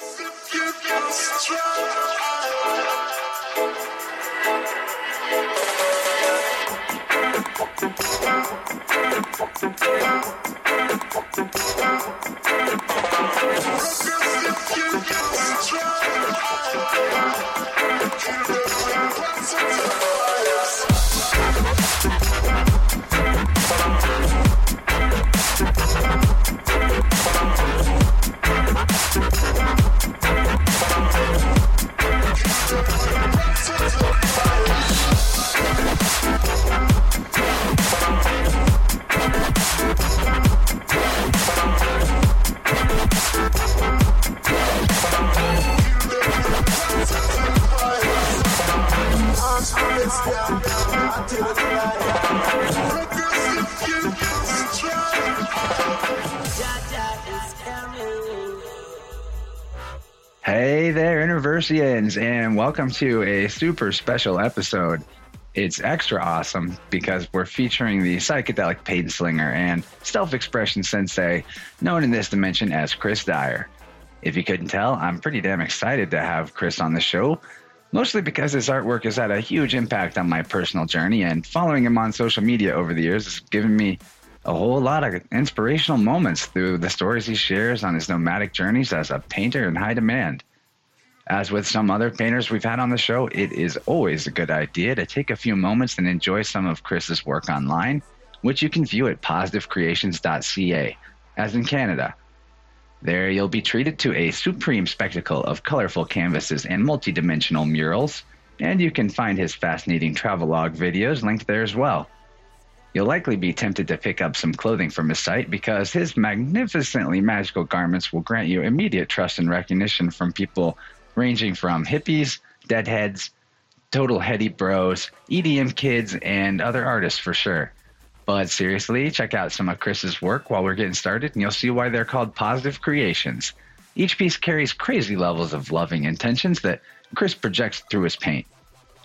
Hey there, and welcome to a super special episode. It's extra awesome because we're featuring the psychedelic pain slinger and self expression sensei, known in this dimension as Chris Dyer. If you couldn't tell, I'm pretty damn excited to have Chris on the show, mostly because his artwork has had a huge impact on my personal journey, and following him on social media over the years has given me a whole lot of inspirational moments through the stories he shares on his nomadic journeys as a painter in high demand. As with some other painters we've had on the show, it is always a good idea to take a few moments and enjoy some of Chris's work online, which you can view at positivecreations.ca, as in Canada. There, you'll be treated to a supreme spectacle of colorful canvases and multidimensional murals, and you can find his fascinating travelogue videos linked there as well. You'll likely be tempted to pick up some clothing from his site because his magnificently magical garments will grant you immediate trust and recognition from people ranging from hippies, deadheads, total heady bros, EDM kids, and other artists for sure. But seriously, check out some of Chris's work while we're getting started, and you'll see why they're called positive creations. Each piece carries crazy levels of loving intentions that Chris projects through his paint.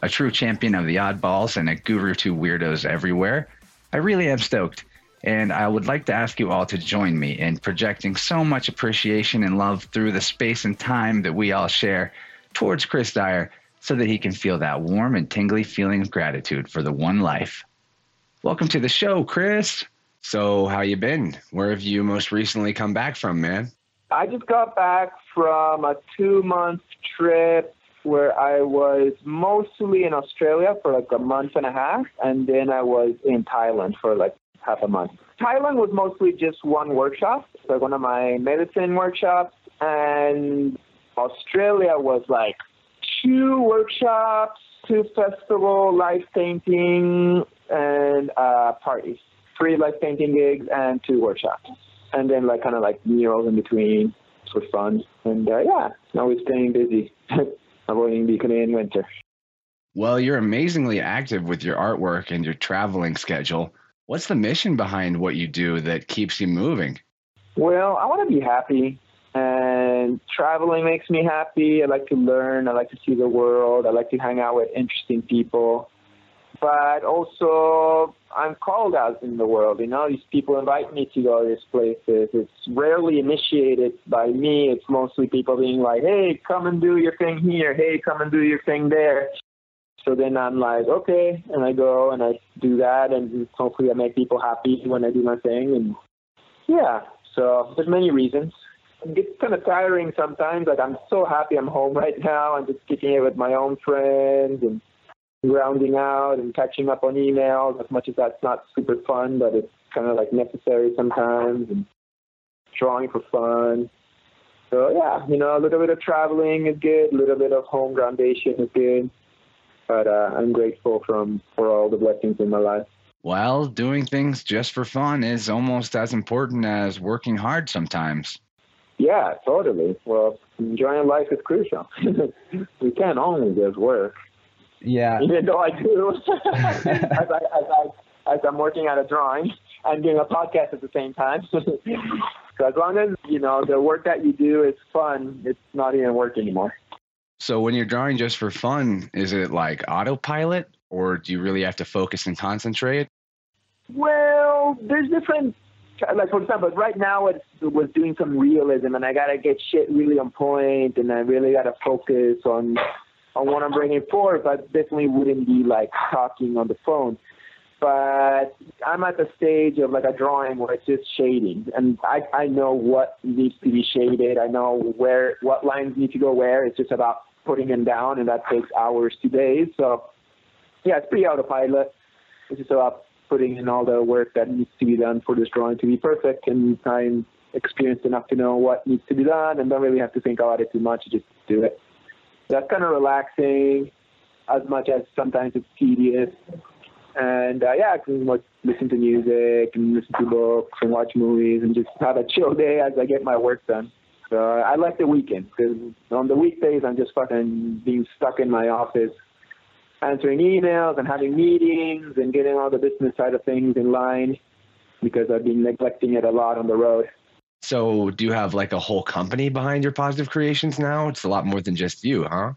A true champion of the oddballs and a guru to weirdos everywhere, I really am stoked, and I would like to ask you all to join me in projecting so much appreciation and love through the space and time that we all share towards Chris Dyer so that he can feel that warm and tingly feeling of gratitude for the one life. Welcome to the show, Chris. So, how you been? Where have you most recently come back from, man? I just got back from a two month trip where I was mostly in Australia for like a month and a half, and then I was in Thailand for like half a month. Thailand was mostly just one workshop, like one of my medicine workshops, and Australia was like two workshops, two festival, live painting, and uh, parties. Three live painting gigs and two workshops. And then like kind of like murals in between for fun. And uh, yeah, always staying busy, avoiding the Canadian winter. Well, you're amazingly active with your artwork and your traveling schedule. What's the mission behind what you do that keeps you moving? Well, I want to be happy, and traveling makes me happy. I like to learn. I like to see the world. I like to hang out with interesting people. But also, I'm called out in the world. You know, these people invite me to go to these places. It's rarely initiated by me. It's mostly people being like, "Hey, come and do your thing here. Hey, come and do your thing there." So then I'm like, okay, and I go and I do that, and hopefully I make people happy when I do my thing. And yeah, so there's many reasons. It gets kind of tiring sometimes. Like I'm so happy I'm home right now. I'm just kicking it with my own friends and grounding out and catching up on emails. As much as that's not super fun, but it's kind of like necessary sometimes. And drawing for fun. So yeah, you know, a little bit of traveling is good. A little bit of home groundation is good but uh, I'm grateful from for all the blessings in my life. Well, doing things just for fun is almost as important as working hard sometimes. Yeah, totally. Well, enjoying life is crucial. we can't only just work. Yeah. Even though I do, as, I, as, I, as I'm working at a drawing and doing a podcast at the same time. so as long as you know the work that you do is fun, it's not even work anymore. So when you're drawing just for fun, is it like autopilot or do you really have to focus and concentrate? Well, there's different like for example, right now it was doing some realism, and I gotta get shit really on point, and I really gotta focus on on what I'm bringing forward. But definitely wouldn't be like talking on the phone. But I'm at the stage of like a drawing where it's just shading, and I I know what needs to be shaded. I know where what lines need to go where. It's just about putting them down, and that takes hours to days. So yeah, it's pretty autopilot. It's just about putting in all the work that needs to be done for this drawing to be perfect. And I'm experienced enough to know what needs to be done and don't really have to think about it too much. Just do it. That's kind of relaxing as much as sometimes it's tedious. And uh, yeah, I can listen to music and listen to books and watch movies and just have a chill day as I get my work done. So I like the weekend because on the weekdays I'm just fucking being stuck in my office answering emails and having meetings and getting all the business side of things in line because I've been neglecting it a lot on the road. So, do you have like a whole company behind your positive creations now? It's a lot more than just you, huh?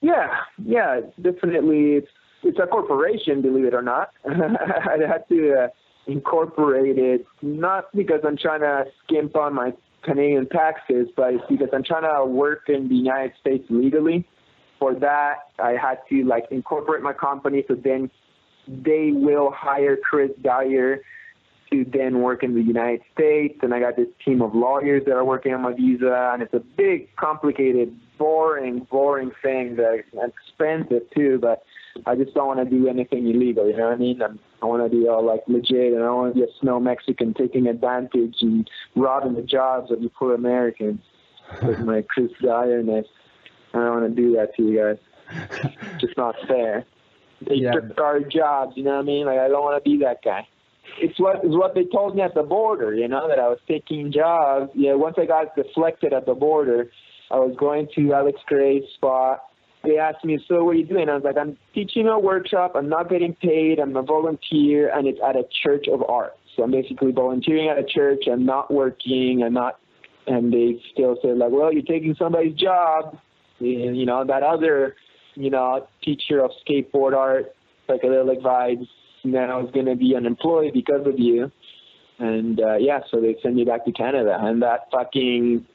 Yeah, yeah, definitely. It's it's a corporation, believe it or not. I had to uh, incorporate it not because I'm trying to skimp on my Canadian taxes, but it's because I'm trying to work in the United States legally for that, I had to like incorporate my company. So then they will hire Chris Dyer to then work in the United States. And I got this team of lawyers that are working on my visa. And it's a big, complicated, boring, boring thing that's expensive too. But I just don't want to do anything illegal. You know what I mean? I'm, I want to be all like legit, and I don't want to be a snow Mexican taking advantage and robbing the jobs of you poor Americans with my Chris Dyerness. I don't want to do that to you guys. It's just not fair. They yeah. took our jobs, you know what I mean? Like I don't want to be that guy. It's what is what they told me at the border, you know, that I was taking jobs. Yeah, once I got deflected at the border, I was going to Alex Grey's spot. They asked me, "So what are you doing?" I was like, "I'm teaching a workshop. I'm not getting paid. I'm a volunteer, and it's at a church of art. So I'm basically volunteering at a church. I'm not working. I'm not." And they still said, "Like, well, you're taking somebody's job." you know, that other, you know, teacher of skateboard art, psychedelic vibes, now is going to be unemployed because of you. And uh, yeah, so they send me back to Canada, and that fucking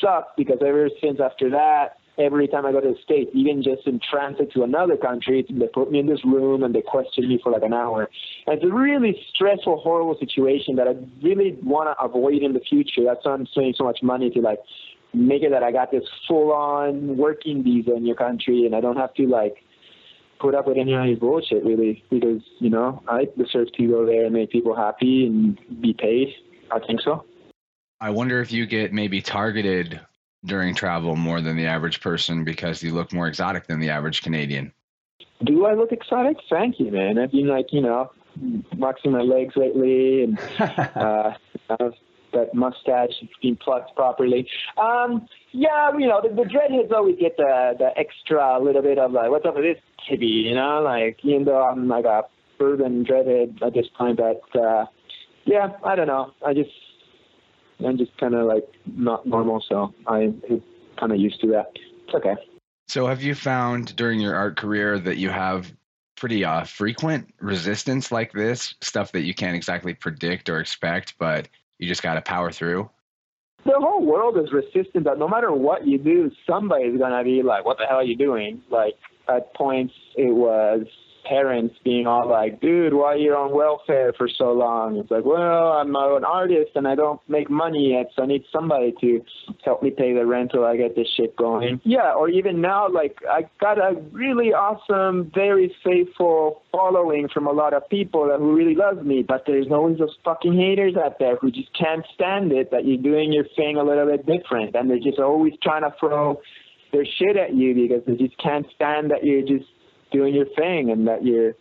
sucked because ever since after that, every time I go to the States, even just in transit to another country, they put me in this room and they question me for like an hour. And it's a really stressful, horrible situation that I really want to avoid in the future. That's why I'm spending so much money to like make it that I got this full on working visa in your country and I don't have to like put up with any of this bullshit really because, you know, I deserve to go there and make people happy and be paid. I think so. I wonder if you get maybe targeted during travel more than the average person because you look more exotic than the average Canadian. Do I look exotic? Thank you, man. I've been like, you know, waxing my legs lately and uh, that mustache being plucked properly. Um, yeah, you know, the, the dreadheads always get the the extra little bit of like, what's up with this tibby, you know? Like, even though I'm like a urban dreadhead at this point, but uh, yeah, I don't know. I just I'm just kind of like not normal, so I'm kind of used to that. It's okay. So, have you found during your art career that you have pretty uh, frequent resistance like this, stuff that you can't exactly predict or expect, but you just got to power through? The whole world is resistant that no matter what you do, somebody's going to be like, what the hell are you doing? Like, at points, it was parents being all like, dude, why are you on welfare for so long? It's like, well, I'm an artist and I don't make money yet, so I need somebody to help me pay the rent till I get this shit going. Mm-hmm. Yeah, or even now, like, I got a really awesome, very faithful following from a lot of people who really love me, but there's always those fucking haters out there who just can't stand it that you're doing your thing a little bit different, and they're just always trying to throw their shit at you because they just can't stand that you're just doing your thing and that you're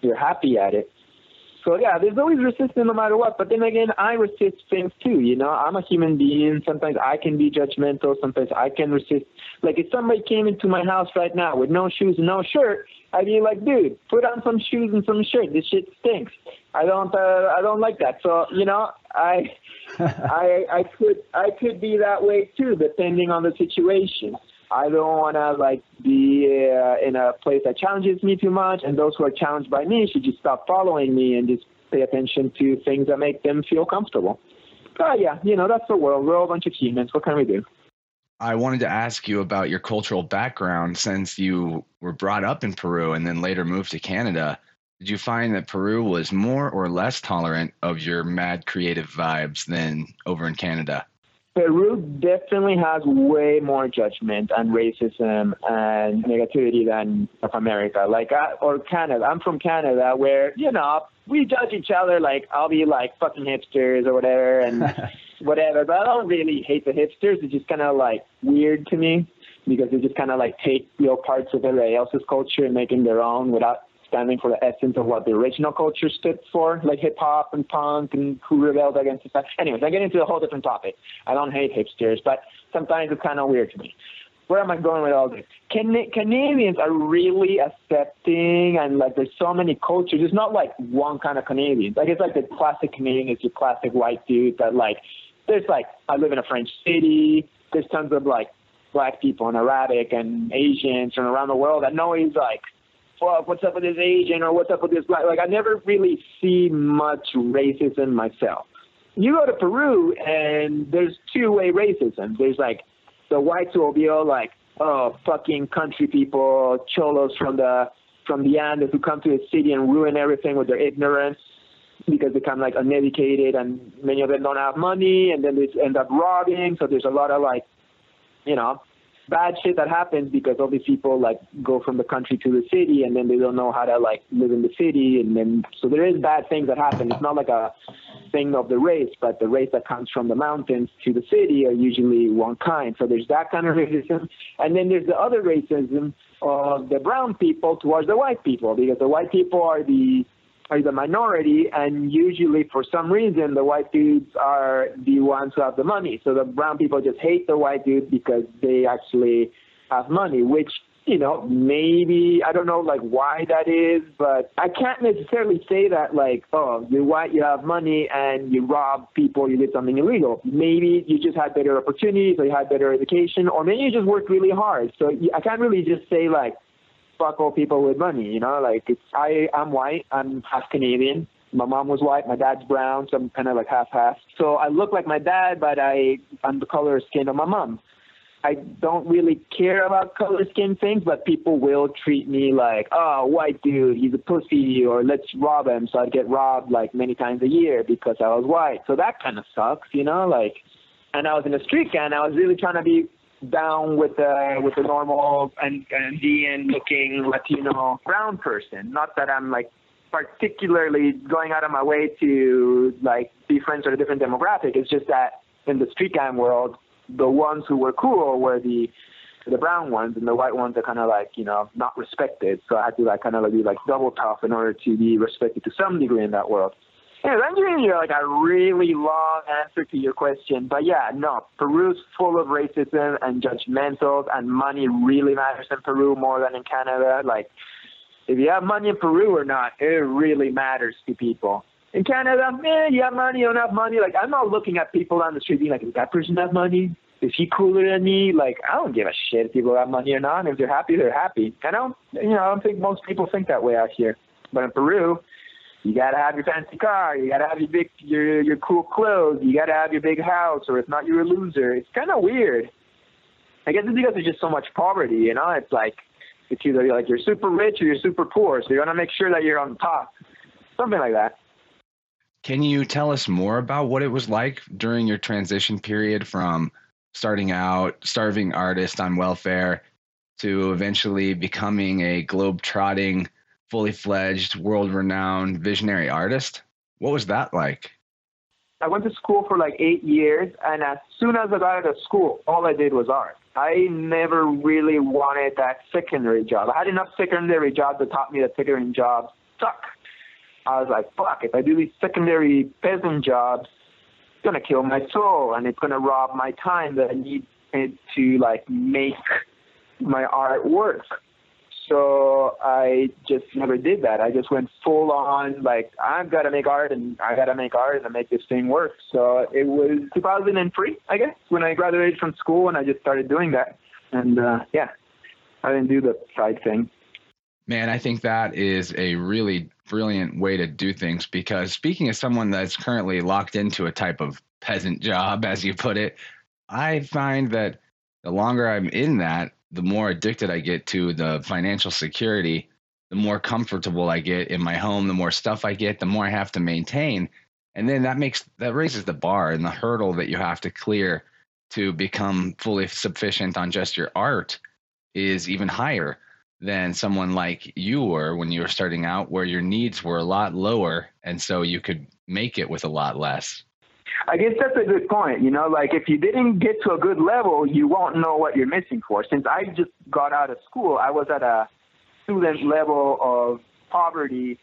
you're happy at it. So yeah, there's always resistance no matter what. But then again, I resist things too. You know, I'm a human being. Sometimes I can be judgmental. Sometimes I can resist. Like if somebody came into my house right now with no shoes and no shirt, I'd be like, dude, put on some shoes and some shirt. This shit stinks. I don't, uh, I don't like that. So you know, I, I, I could, I could be that way too, depending on the situation. I don't want to like be uh, in a place that challenges me too much, and those who are challenged by me should just stop following me and just pay attention to things that make them feel comfortable. But yeah, you know, that's the world. We're all a bunch of humans. What can we do? I wanted to ask you about your cultural background since you were brought up in Peru and then later moved to Canada. Did you find that Peru was more or less tolerant of your mad creative vibes than over in Canada? Peru definitely has way more judgment and racism and negativity than North America, like I, or Canada. I'm from Canada, where you know we judge each other. Like I'll be like fucking hipsters or whatever, and whatever. But I don't really hate the hipsters. It's just kind of like weird to me because they just kind of like take know parts of everybody else's culture and making their own without standing for the essence of what the original culture stood for, like hip hop and punk and who rebelled against society. Anyways, I get into a whole different topic. I don't hate hipsters, but sometimes it's kind of weird to me. Where am I going with all this? Can- Canadians are really accepting, and like there's so many cultures. It's not like one kind of Canadian. Like it's like the classic Canadian is your classic white dude that like there's like I live in a French city. There's tons of like black people and Arabic and Asians from around the world that know he's like fuck, what's up with this Asian or what's up with this black? Like I never really see much racism myself. You go to Peru and there's two-way racism. There's like the whites will be all like, oh, fucking country people, cholos from the from the Andes who come to the city and ruin everything with their ignorance because they come like uneducated and many of them don't have money and then they end up robbing. So there's a lot of like, you know, bad shit that happens because all these people like go from the country to the city and then they don't know how to like live in the city and then so there is bad things that happen. It's not like a thing of the race, but the race that comes from the mountains to the city are usually one kind. So there's that kind of racism. And then there's the other racism of the brown people towards the white people because the white people are the are the minority, and usually for some reason the white dudes are the ones who have the money. So the brown people just hate the white dudes because they actually have money, which you know, maybe I don't know like why that is, but I can't necessarily say that like, oh, you're white, you have money, and you rob people, you did something illegal. Maybe you just had better opportunities, or you had better education, or maybe you just worked really hard. So I can't really just say like, fuck all people with money, you know, like it's I I'm white, I'm half Canadian. My mom was white, my dad's brown, so I'm kind of like half half. So I look like my dad, but I I'm the color of skin of my mom. I don't really care about color skin things, but people will treat me like, oh, white dude, he's a pussy, or let's rob him. So I'd get robbed like many times a year because I was white. So that kind of sucks, you know, like. And I was in a street gang. I was really trying to be down with the with a normal and Andean looking Latino brown person. Not that I'm like particularly going out of my way to like be friends with a different demographic. It's just that in the street gang world, the ones who were cool were the the brown ones, and the white ones are kind of like you know not respected. So I had to like kind of like be like double tough in order to be respected to some degree in that world. Yeah, I'm giving you like a really long answer to your question, but yeah, no, Peru's full of racism and judgmentals, and money really matters in Peru more than in Canada. Like, if you have money in Peru or not, it really matters to people. In Canada, man, you have money, you don't have money. Like, I'm not looking at people on the street being like, does that person have money? Is he cooler than me? Like, I don't give a shit if people have money or not. If they're happy, they're happy. I don't, you know, I don't think most people think that way out here. But in Peru, you gotta have your fancy car. You gotta have your big, your your cool clothes. You gotta have your big house, or if not, you're a loser. It's kind of weird. I guess it's because there's just so much poverty. You know, it's like it's either like you're super rich or you're super poor. So you want to make sure that you're on top, something like that. Can you tell us more about what it was like during your transition period from starting out starving artist on welfare to eventually becoming a globe trotting fully fledged, world renowned visionary artist. What was that like? I went to school for like eight years, and as soon as I got out of school, all I did was art. I never really wanted that secondary job. I had enough secondary jobs that taught me that secondary jobs suck. I was like, fuck, if I do these secondary peasant jobs, it's gonna kill my soul and it's gonna rob my time that I need to like make my art work. So I just never did that. I just went full on like I've got to make art and I got to make art and make this thing work. So it was 2003, I guess, when I graduated from school and I just started doing that. And uh, yeah, I didn't do the side thing. Man, I think that is a really brilliant way to do things because speaking as someone that's currently locked into a type of peasant job, as you put it, I find that the longer I'm in that, the more addicted I get to the financial security, the more comfortable I get in my home, the more stuff I get, the more I have to maintain. And then that makes that raises the bar and the hurdle that you have to clear to become fully sufficient on just your art is even higher than someone like you were when you were starting out, where your needs were a lot lower. And so you could make it with a lot less. I guess that's a good point. You know, like if you didn't get to a good level, you won't know what you're missing for. Since I just got out of school, I was at a student level of poverty.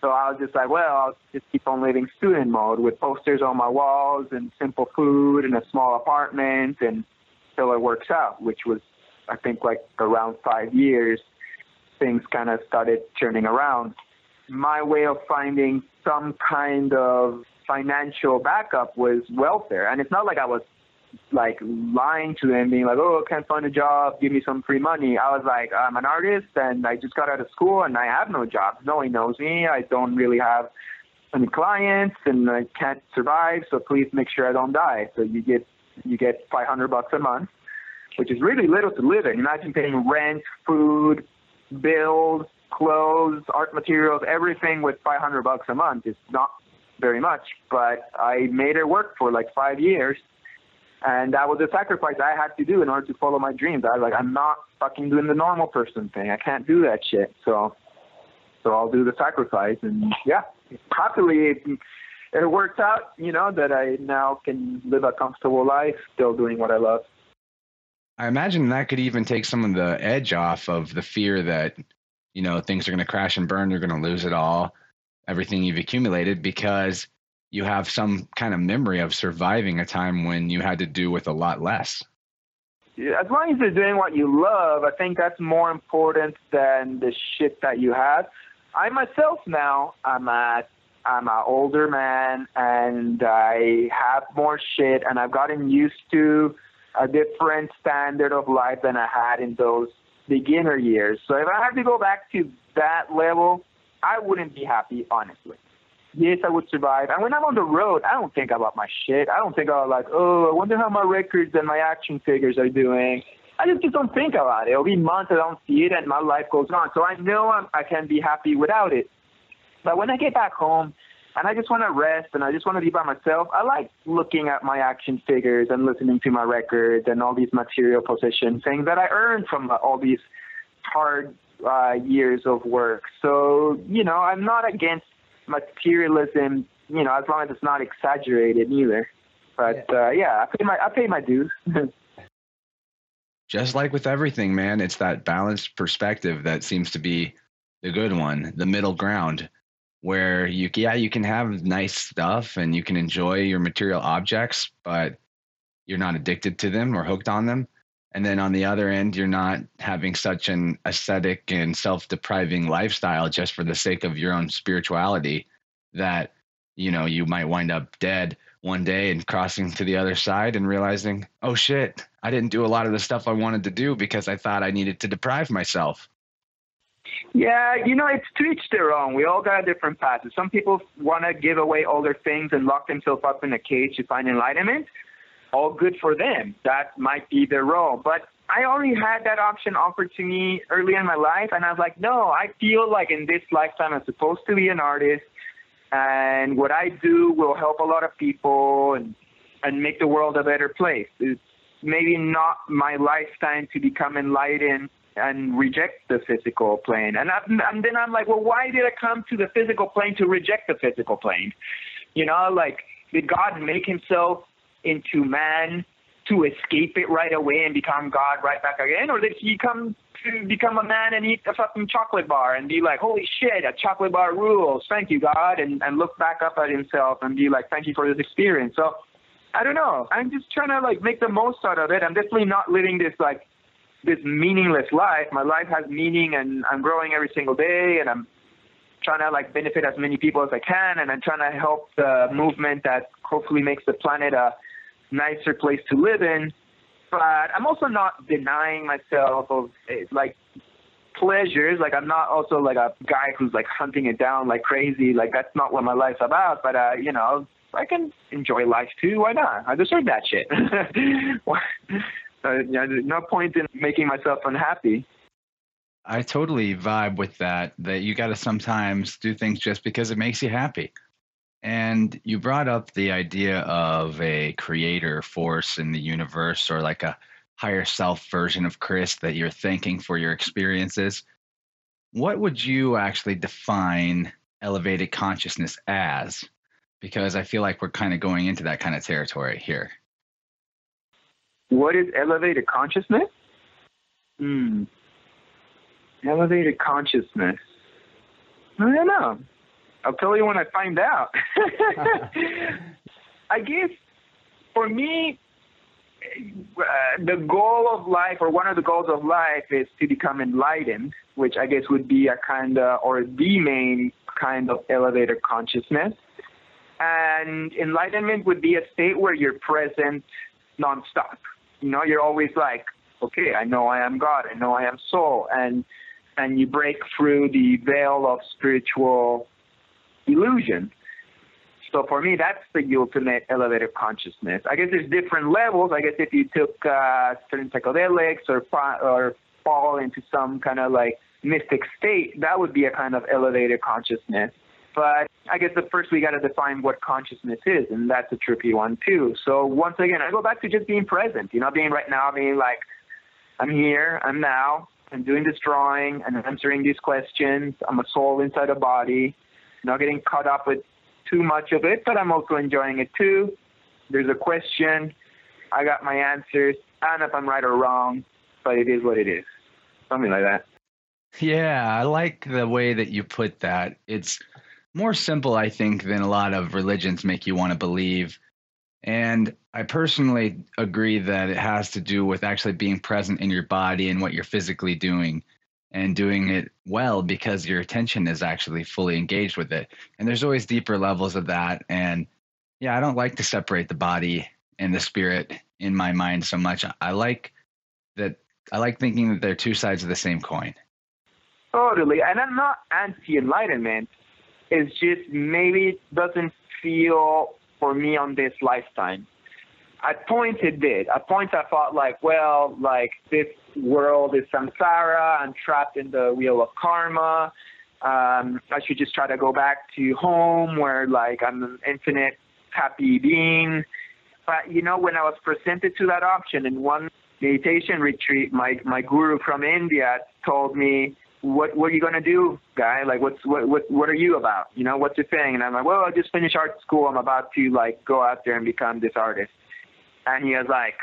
So I was just like, well, I'll just keep on living student mode with posters on my walls and simple food and a small apartment and until it works out, which was, I think, like around five years, things kind of started turning around. My way of finding some kind of financial backup was welfare. And it's not like I was like lying to them, being like, "Oh, I can't find a job. Give me some free money." I was like, "I'm an artist, and I just got out of school, and I have no job. No one knows me. I don't really have any clients, and I can't survive. So please make sure I don't die." So you get you get 500 bucks a month, which is really little to live in. Imagine paying rent, food, bills, clothes, art materials, everything with 500 bucks a month. It's not very much, but I made it work for like five years. And that was a sacrifice I had to do in order to follow my dreams. I was like, I'm not fucking doing the normal person thing. I can't do that shit. So, so I'll do the sacrifice. And yeah, happily it, it worked out, you know, that I now can live a comfortable life, still doing what I love. I imagine that could even take some of the edge off of the fear that, you know, things are going to crash and burn, you're going to lose it all everything you've accumulated because you have some kind of memory of surviving a time when you had to do with a lot less. As long as you're doing what you love, I think that's more important than the shit that you have. I myself now, I'm a, I'm an older man and I have more shit and I've gotten used to a different standard of life than I had in those beginner years. So if I have to go back to that level, I wouldn't be happy, honestly. Yes, I would survive. And when I'm on the road, I don't think about my shit. I don't think about like, oh, I wonder how my records and my action figures are doing. I just, just don't think about it. It'll be months I don't see it, and my life goes on. So I know I'm, I can be happy without it. But when I get back home, and I just want to rest and I just want to be by myself. I like looking at my action figures and listening to my records and all these material possession things that I earned from all these hard uh, years of work. So, you know, I'm not against materialism, you know, as long as it's not exaggerated either. But uh, yeah, I pay my I pay my dues. Just like with everything, man, it's that balanced perspective that seems to be the good one, the middle ground, where you yeah you can have nice stuff and you can enjoy your material objects, but you're not addicted to them or hooked on them and then on the other end you're not having such an ascetic and self-depriving lifestyle just for the sake of your own spirituality that you know you might wind up dead one day and crossing to the other side and realizing oh shit i didn't do a lot of the stuff i wanted to do because i thought i needed to deprive myself yeah, you know, it's to each their own. We all got different paths. Some people want to give away all their things and lock themselves up in a cage to find enlightenment all good for them. That might be their role. But I already had that option offered to me early in my life, and I was like, no, I feel like in this lifetime I'm supposed to be an artist, and what I do will help a lot of people and and make the world a better place. It's maybe not my lifetime to become enlightened and reject the physical plane. And, I, and then I'm like, well, why did I come to the physical plane to reject the physical plane? You know, like, did God make himself into man to escape it right away and become God right back again? Or did he come to become a man and eat a fucking chocolate bar and be like, holy shit, a chocolate bar rules. Thank you, God. And, and look back up at himself and be like, thank you for this experience. So I don't know. I'm just trying to like make the most out of it. I'm definitely not living this like this meaningless life. My life has meaning and I'm growing every single day and I'm trying to like benefit as many people as I can and I'm trying to help the movement that hopefully makes the planet a nicer place to live in. But I'm also not denying myself of eh, like pleasures. Like I'm not also like a guy who's like hunting it down like crazy. Like that's not what my life's about. But uh, you know, I can enjoy life too. Why not? I deserve that shit. uh, no point in making myself unhappy. I totally vibe with that. That you got to sometimes do things just because it makes you happy. And you brought up the idea of a creator force in the universe or like a higher self version of Chris that you're thanking for your experiences. What would you actually define elevated consciousness as? Because I feel like we're kind of going into that kind of territory here. What is elevated consciousness? Hmm. Elevated consciousness. I don't know. I'll tell you when I find out. I guess for me, uh, the goal of life, or one of the goals of life, is to become enlightened, which I guess would be a kind of, or the main kind of elevated consciousness. And enlightenment would be a state where you're present nonstop. You know, you're always like, okay, I know I am God, I know I am soul, and and you break through the veil of spiritual illusion. So for me, that's the ultimate elevated consciousness. I guess there's different levels. I guess if you took uh, certain psychedelics or or fall into some kind of like mystic state, that would be a kind of elevated consciousness. But I guess the first we got to define what consciousness is, and that's a tricky one too. So once again, I go back to just being present. You know, being right now, being like, I'm here, I'm now, I'm doing this drawing, and answering these questions. I'm a soul inside a body not getting caught up with too much of it, but I'm also enjoying it too. There's a question. I got my answers. I don't know if I'm right or wrong, but it is what it is. Something like that. Yeah, I like the way that you put that. It's more simple, I think, than a lot of religions make you want to believe. And I personally agree that it has to do with actually being present in your body and what you're physically doing and doing it well because your attention is actually fully engaged with it. And there's always deeper levels of that. And yeah, I don't like to separate the body and the spirit in my mind so much. I like that I like thinking that they're two sides of the same coin. Totally. And I'm not anti enlightenment. It's just maybe it doesn't feel for me on this lifetime. At points it did. At points I thought like, well, like this world is samsara. I'm trapped in the wheel of karma. Um, I should just try to go back to home where like I'm an infinite happy being. But you know, when I was presented to that option in one meditation retreat, my my guru from India told me, "What what are you gonna do, guy? Like, what's what what what are you about? You know, what's your thing?" And I'm like, "Well, I just finished art school. I'm about to like go out there and become this artist." And he was like,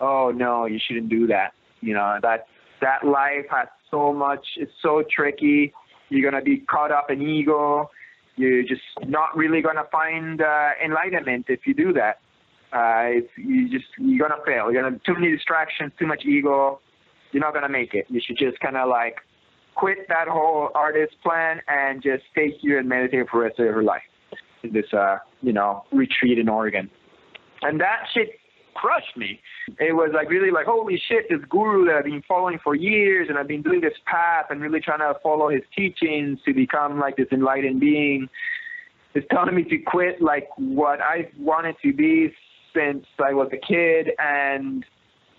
"Oh no, you shouldn't do that. You know that that life has so much. It's so tricky. You're gonna be caught up in ego. You're just not really gonna find uh, enlightenment if you do that. Uh, it's, you just you're gonna fail. You're gonna too many distractions, too much ego. You're not gonna make it. You should just kind of like quit that whole artist plan and just stay here and meditate for the rest of your life. In this, uh, you know, retreat in Oregon. And that shit crushed me. It was like really like, holy shit, this guru that I've been following for years and I've been doing this path and really trying to follow his teachings to become like this enlightened being is telling me to quit like what I wanted to be since I was a kid and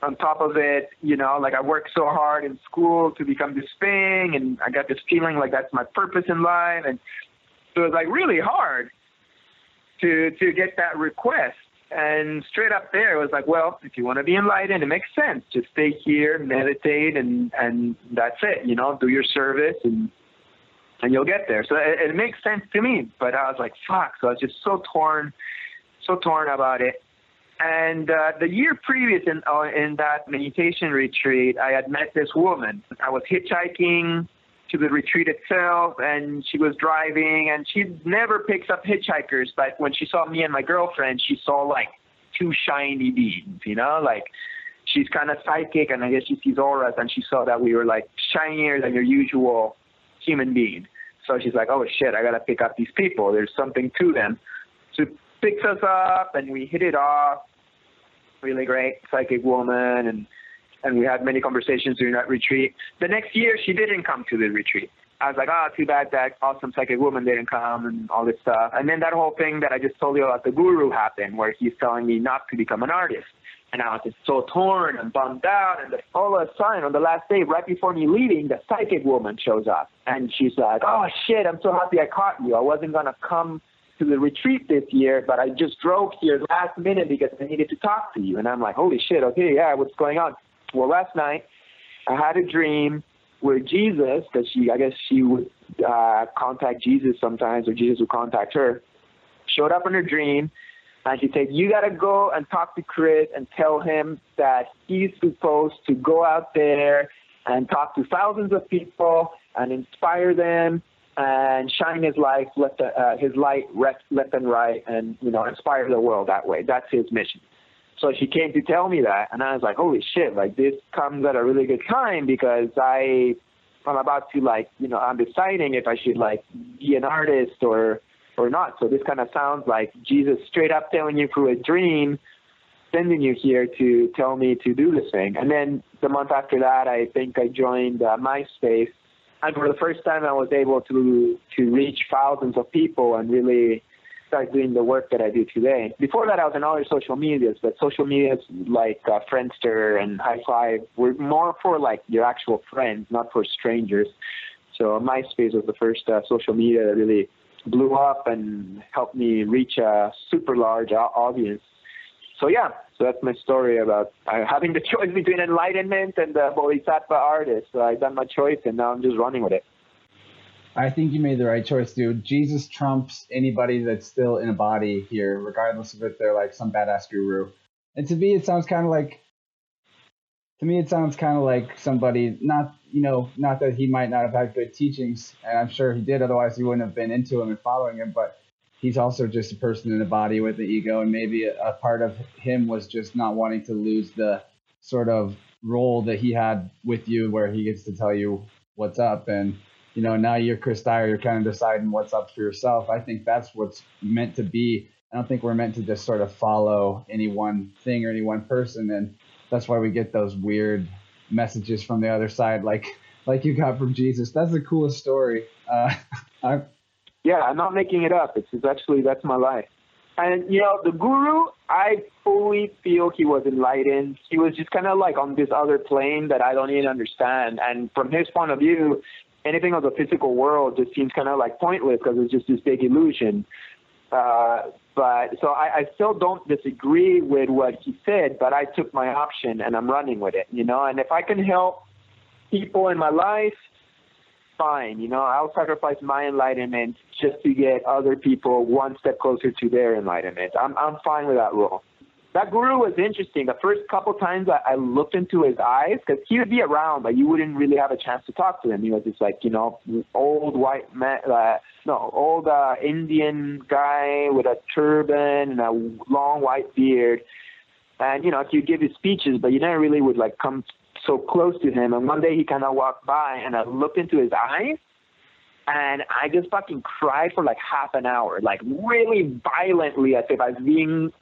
on top of it, you know, like I worked so hard in school to become this thing and I got this feeling like that's my purpose in life and so it was like really hard to to get that request and straight up there, it was like, well, if you want to be enlightened, it makes sense. Just stay here, meditate, and and that's it. You know, do your service, and and you'll get there. So it, it makes sense to me. But I was like, fuck. So I was just so torn, so torn about it. And uh, the year previous in uh, in that meditation retreat, I had met this woman. I was hitchhiking to the retreat itself and she was driving and she never picks up hitchhikers but when she saw me and my girlfriend she saw like two shiny beings you know? Like she's kind of psychic and i guess she sees auras and she saw that we were like shinier than your usual human being. So she's like oh shit i gotta pick up these people. There's something to them. So picks us up and we hit it off. Really great psychic woman and and we had many conversations during that retreat. The next year, she didn't come to the retreat. I was like, oh, too bad that awesome psychic woman didn't come and all this stuff. And then that whole thing that I just told you about the guru happened, where he's telling me not to become an artist. And I was just so torn and bummed out. And all of a sudden, on the last day, right before me leaving, the psychic woman shows up. And she's like, oh, shit, I'm so happy I caught you. I wasn't going to come to the retreat this year, but I just drove here last minute because I needed to talk to you. And I'm like, holy shit, okay, yeah, what's going on? Well, last night, I had a dream where Jesus, because she, I guess she would uh, contact Jesus sometimes, or Jesus would contact her, showed up in her dream, and she said, "You gotta go and talk to Chris and tell him that he's supposed to go out there and talk to thousands of people and inspire them and shine his light left, uh, his light left, left and right, and you know, inspire the world that way. That's his mission." So she came to tell me that, and I was like, holy shit, like this comes at a really good time because I, I'm about to like, you know, I'm deciding if I should like be an artist or, or not. So this kind of sounds like Jesus straight up telling you through a dream, sending you here to tell me to do this thing. And then the month after that, I think I joined uh, MySpace, and for the first time, I was able to to reach thousands of people and really start doing the work that I do today. Before that, I was in other social medias, but social medias like uh, Friendster and Hi5 were more for like your actual friends, not for strangers. So MySpace was the first uh, social media that really blew up and helped me reach a super large audience. So yeah, so that's my story about uh, having the choice between enlightenment and the bodhisattva artist. So I done my choice, and now I'm just running with it. I think you made the right choice, dude. Jesus trumps anybody that's still in a body here, regardless of if they're like some badass guru. And to me, it sounds kind of like, to me, it sounds kind of like somebody, not, you know, not that he might not have had good teachings, and I'm sure he did, otherwise he wouldn't have been into him and following him, but he's also just a person in a body with an ego, and maybe a, a part of him was just not wanting to lose the sort of role that he had with you where he gets to tell you what's up. And, you know, now you're Chris Dyer, you're kind of deciding what's up for yourself. I think that's what's meant to be. I don't think we're meant to just sort of follow any one thing or any one person, and that's why we get those weird messages from the other side, like like you got from Jesus. That's the coolest story. Uh, I, yeah, I'm not making it up. It's, it's actually that's my life. And you know, the guru, I fully feel he was enlightened. He was just kind of like on this other plane that I don't even understand. And from his point of view, anything of the physical world just seems kind of like pointless because it's just this big illusion. Uh, but so I, I still don't disagree with what he said, but I took my option and I'm running with it, you know. And if I can help people in my life, fine, you know. I'll sacrifice my enlightenment just to get other people one step closer to their enlightenment. I'm I'm fine with that rule that guru was interesting. The first couple times I, I looked into his eyes, because he would be around, but you wouldn't really have a chance to talk to him. He was just like, you know, old white man, uh, no, old uh, Indian guy with a turban and a long white beard. And, you know, he'd give his speeches, but you never really would, like, come so close to him. And one day he kind of walked by, and I looked into his eyes, and I just fucking cried for like half an hour, like really violently, as if I was being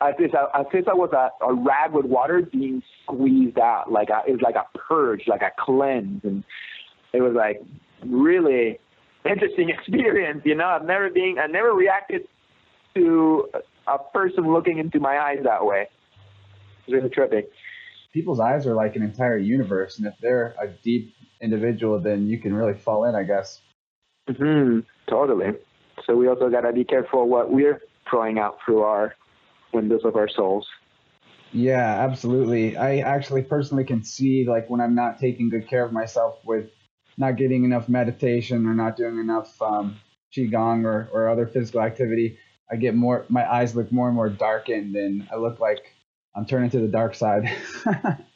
I, as if I was a, a rag with water being squeezed out, like a, it was like a purge, like a cleanse, and it was like really interesting experience. You know, I've never been, I never reacted to a person looking into my eyes that way. It's really tripping. People's eyes are like an entire universe, and if they're a deep individual, then you can really fall in, I guess. Hmm. Totally. So we also gotta be careful what we're throwing out through our windows of our souls. Yeah, absolutely. I actually personally can see like when I'm not taking good care of myself with not getting enough meditation or not doing enough um, qigong or, or other physical activity, I get more. My eyes look more and more darkened, and I look like I'm turning to the dark side.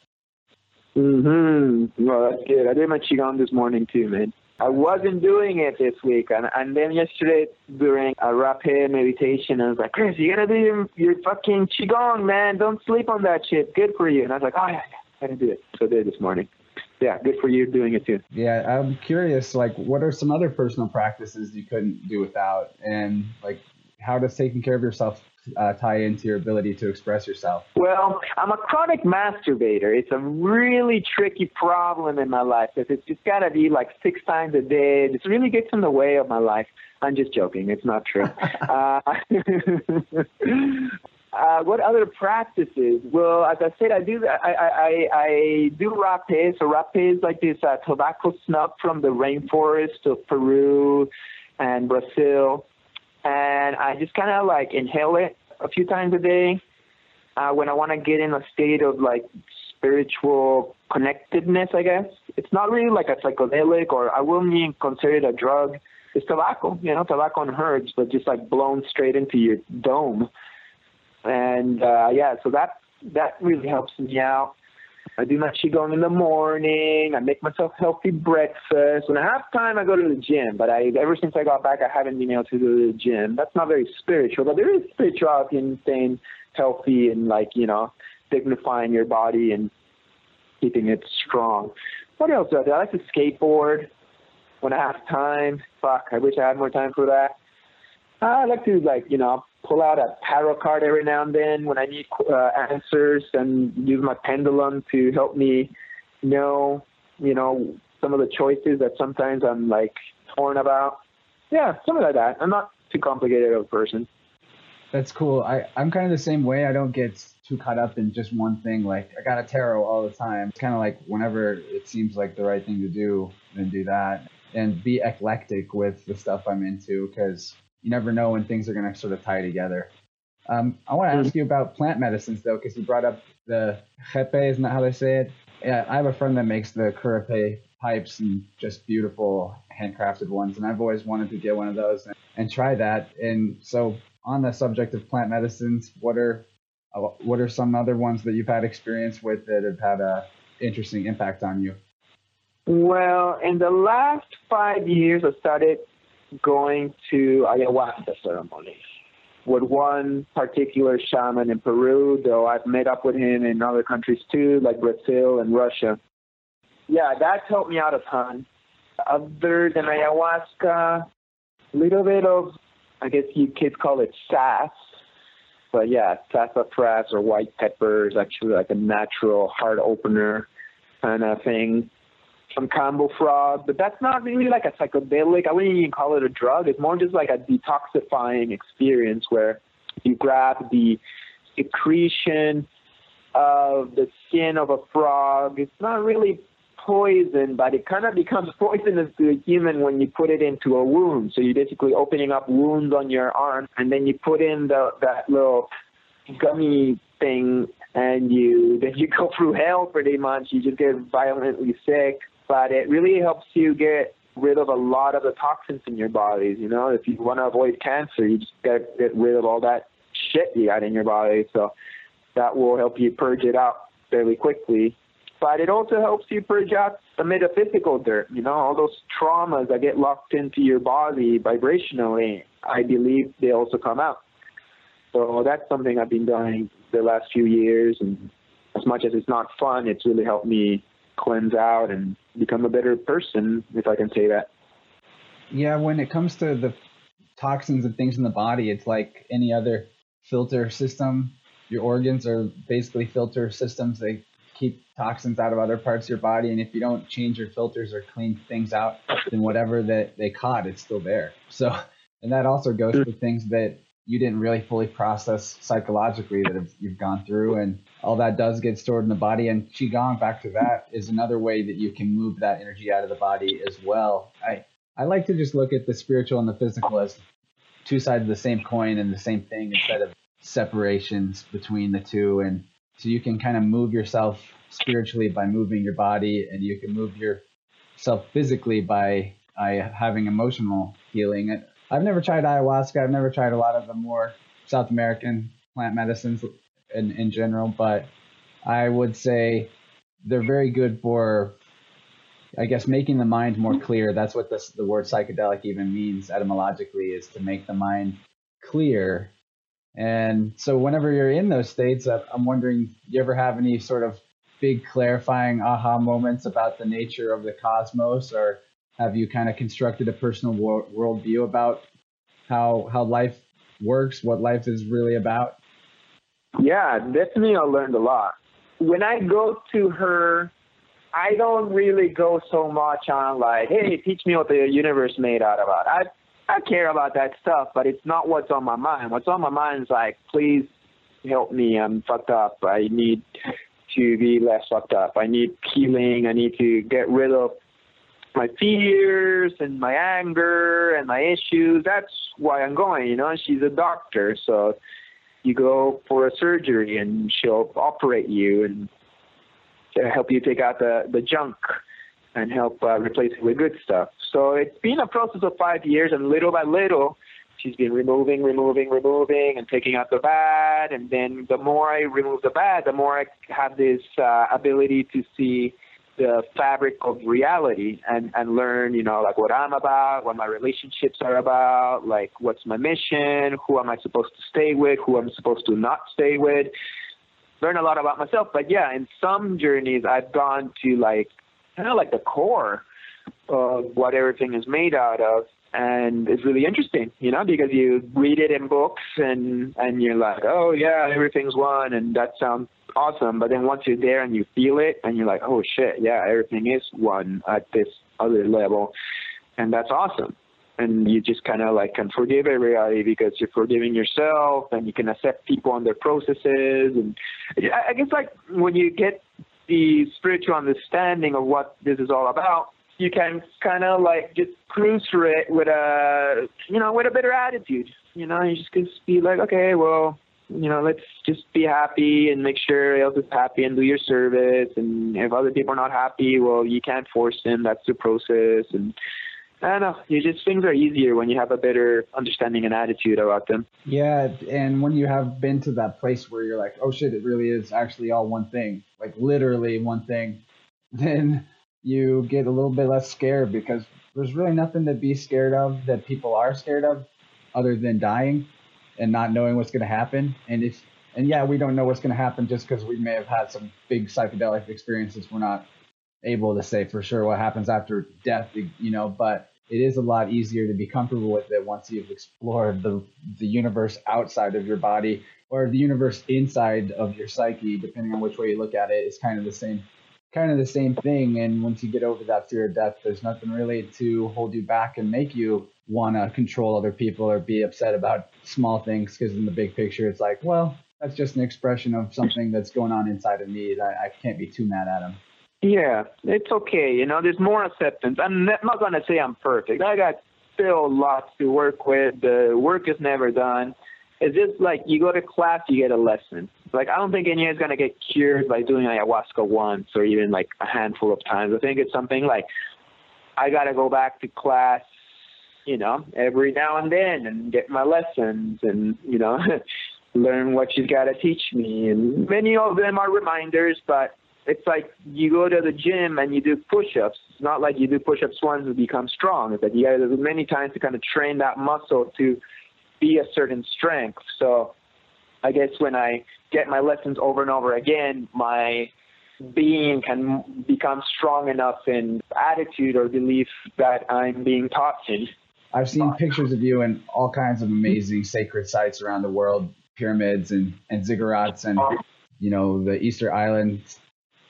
Mm-hmm. Well, that's good. I did my qigong this morning too, man. I wasn't doing it this week, and and then yesterday during a rapid meditation, I was like, Chris, you gotta do your, your fucking qigong, man. Don't sleep on that shit. Good for you. And I was like, oh yeah, yeah, I didn't do it. So I did this morning. Yeah, good for you doing it too. Yeah, I'm curious. Like, what are some other personal practices you couldn't do without, and like, how does taking care of yourself uh, tie into your ability to express yourself? Well, I'm a chronic masturbator. It's a really tricky problem in my life because it's just got to be like six times a day. It really gets in the way of my life. I'm just joking. It's not true. uh, uh, what other practices? Well, as I said, I do I I, I do rapé. So rapé is like this uh, tobacco snuff from the rainforest of Peru and Brazil and I just kind of like inhale it a few times a day uh, when I want to get in a state of like spiritual connectedness. I guess it's not really like a psychedelic, or I wouldn't even consider it a drug. It's tobacco, you know, tobacco and herbs, but just like blown straight into your dome. And uh, yeah, so that that really helps me out. I do my qigong in the morning. I make myself healthy breakfast. When I have time, I go to the gym. But I, ever since I got back, I haven't been able to go to the gym. That's not very spiritual, but there is spirituality in staying healthy and like you know, dignifying your body and keeping it strong. What else do I do? I like to skateboard when I have time. Fuck, I wish I had more time for that. I like to like you know pull out a tarot card every now and then when I need uh, answers and use my pendulum to help me know, you know, some of the choices that sometimes I'm like torn about. Yeah, something like that. I'm not too complicated of a person. That's cool. I, I'm kind of the same way. I don't get too caught up in just one thing. Like I got a tarot all the time. It's kind of like whenever it seems like the right thing to do, then do that. And be eclectic with the stuff I'm into because you never know when things are going to sort of tie together. Um, I want to ask you about plant medicines though, because you brought up the hapé, isn't that how they say it? Yeah, I have a friend that makes the kuripe pipes and just beautiful handcrafted ones, and I've always wanted to get one of those and, and try that. And so, on the subject of plant medicines, what are uh, what are some other ones that you've had experience with that have had a interesting impact on you? Well, in the last five years, I started going to ayahuasca ceremonies with one particular shaman in Peru, though I've met up with him in other countries too, like Brazil and Russia. Yeah, that's helped me out a ton. Other than ayahuasca, a little bit of, I guess you kids call it sass. But yeah, sassafras or white pepper is actually like a natural heart opener kind of thing some Kambo frog, but that's not really like a psychedelic. I wouldn't even call it a drug. It's more just like a detoxifying experience where you grab the secretion of the skin of a frog. It's not really poison, but it kind of becomes poisonous to a human when you put it into a wound. So you're basically opening up wounds on your arm, and then you put in the that little gummy thing, and you then you go through hell pretty much. You just get violently sick but it really helps you get rid of a lot of the toxins in your bodies. You know, if you want to avoid cancer, you just got to get rid of all that shit you got in your body. So that will help you purge it out fairly quickly. But it also helps you purge out the metaphysical dirt, you know, all those traumas that get locked into your body vibrationally. I believe they also come out. So that's something I've been doing the last few years. And as much as it's not fun, it's really helped me cleanse out and become a better person, if I can say that. Yeah, when it comes to the toxins and things in the body, it's like any other filter system. Your organs are basically filter systems. They keep toxins out of other parts of your body, and if you don't change your filters or clean things out, then whatever that they caught, it's still there. So, and that also goes mm. for things that you didn't really fully process psychologically that you've gone through and all that does get stored in the body. And qigong back to that is another way that you can move that energy out of the body as well. I i like to just look at the spiritual and the physical as two sides of the same coin and the same thing instead of separations between the two. And so you can kind of move yourself spiritually by moving your body and you can move yourself physically by, by having emotional healing I've never tried ayahuasca. I've never tried a lot of the more South American plant medicines in, in general, but I would say they're very good for, I guess, making the mind more clear. That's what this, the word psychedelic even means etymologically, is to make the mind clear. And so, whenever you're in those states, uh, I'm wondering, you ever have any sort of big clarifying aha moments about the nature of the cosmos or have you kind of constructed a personal worldview about how how life works, what life is really about? Yeah, definitely I learned a lot. When I go to her, I don't really go so much on like, hey, teach me what the universe made out about. I I care about that stuff, but it's not what's on my mind. What's on my mind is like, please help me. I'm fucked up. I need to be less fucked up. I need healing. I need to get rid of my fears and my anger and my issues. That's why I'm going. You know, she's a doctor, so you go for a surgery and she'll operate you and help you take out the the junk and help uh, replace it with good stuff. So it's been a process of five years, and little by little, she's been removing, removing, removing, and taking out the bad. And then the more I remove the bad, the more I have this uh, ability to see the fabric of reality and and learn, you know, like what I'm about, what my relationships are about, like what's my mission, who am I supposed to stay with, who I'm supposed to not stay with. Learn a lot about myself, but yeah, in some journeys I've gone to like kind of like the core of what everything is made out of and it's really interesting, you know, because you read it in books and and you're like, oh yeah, everything's one, and that sounds awesome. But then once you're there and you feel it, and you're like, oh shit, yeah, everything is one at this other level, and that's awesome. And you just kind of like can forgive everybody because you're forgiving yourself, and you can accept people and their processes. And I guess like when you get the spiritual understanding of what this is all about, you can kind of like just cruise through it with a, you know, with a better attitude. You know, you just can be like, okay, well, you know, let's just be happy and make sure else is happy and do your service. And if other people are not happy, well, you can't force them. That's the process. And I don't know. You just things are easier when you have a better understanding and attitude about them. Yeah, and when you have been to that place where you're like, oh shit, it really is actually all one thing, like literally one thing, then you get a little bit less scared because there's really nothing to be scared of that people are scared of other than dying and not knowing what's going to happen. And if and yeah, we don't know what's going to happen just because we may have had some big psychedelic experiences. We're not able to say for sure what happens after death, you know, but it is a lot easier to be comfortable with it once you've explored the the universe outside of your body or the universe inside of your psyche, depending on which way you look at it. it, is kind of the same kind of the same thing. And once you get over that fear of death, there's nothing really to hold you back and make you want to control other people or be upset about small things. Because in the big picture, it's like, well, that's just an expression of something that's going on inside of me. I, I can't be too mad at him. Yeah, it's okay. You know, there's more acceptance. I'm not going to say I'm perfect. I got still lots to work with. The work is never done. It's just like you go to class, you get a lesson. Like I don't think anyone's gonna get cured by doing ayahuasca once or even like a handful of times. I think it's something like I gotta go back to class, you know, every now and then and get my lessons and you know learn what she's gotta teach me. And many of them are reminders, but it's like you go to the gym and you do push-ups. It's not like you do push-ups once and become strong. It's like you gotta do many times to kind of train that muscle to be a certain strength. So I guess when I get my lessons over and over again, my being can become strong enough in attitude or belief that I'm being taught in. I've seen pictures of you in all kinds of amazing sacred sites around the world, pyramids and, and ziggurats and, you know, the Easter Islands,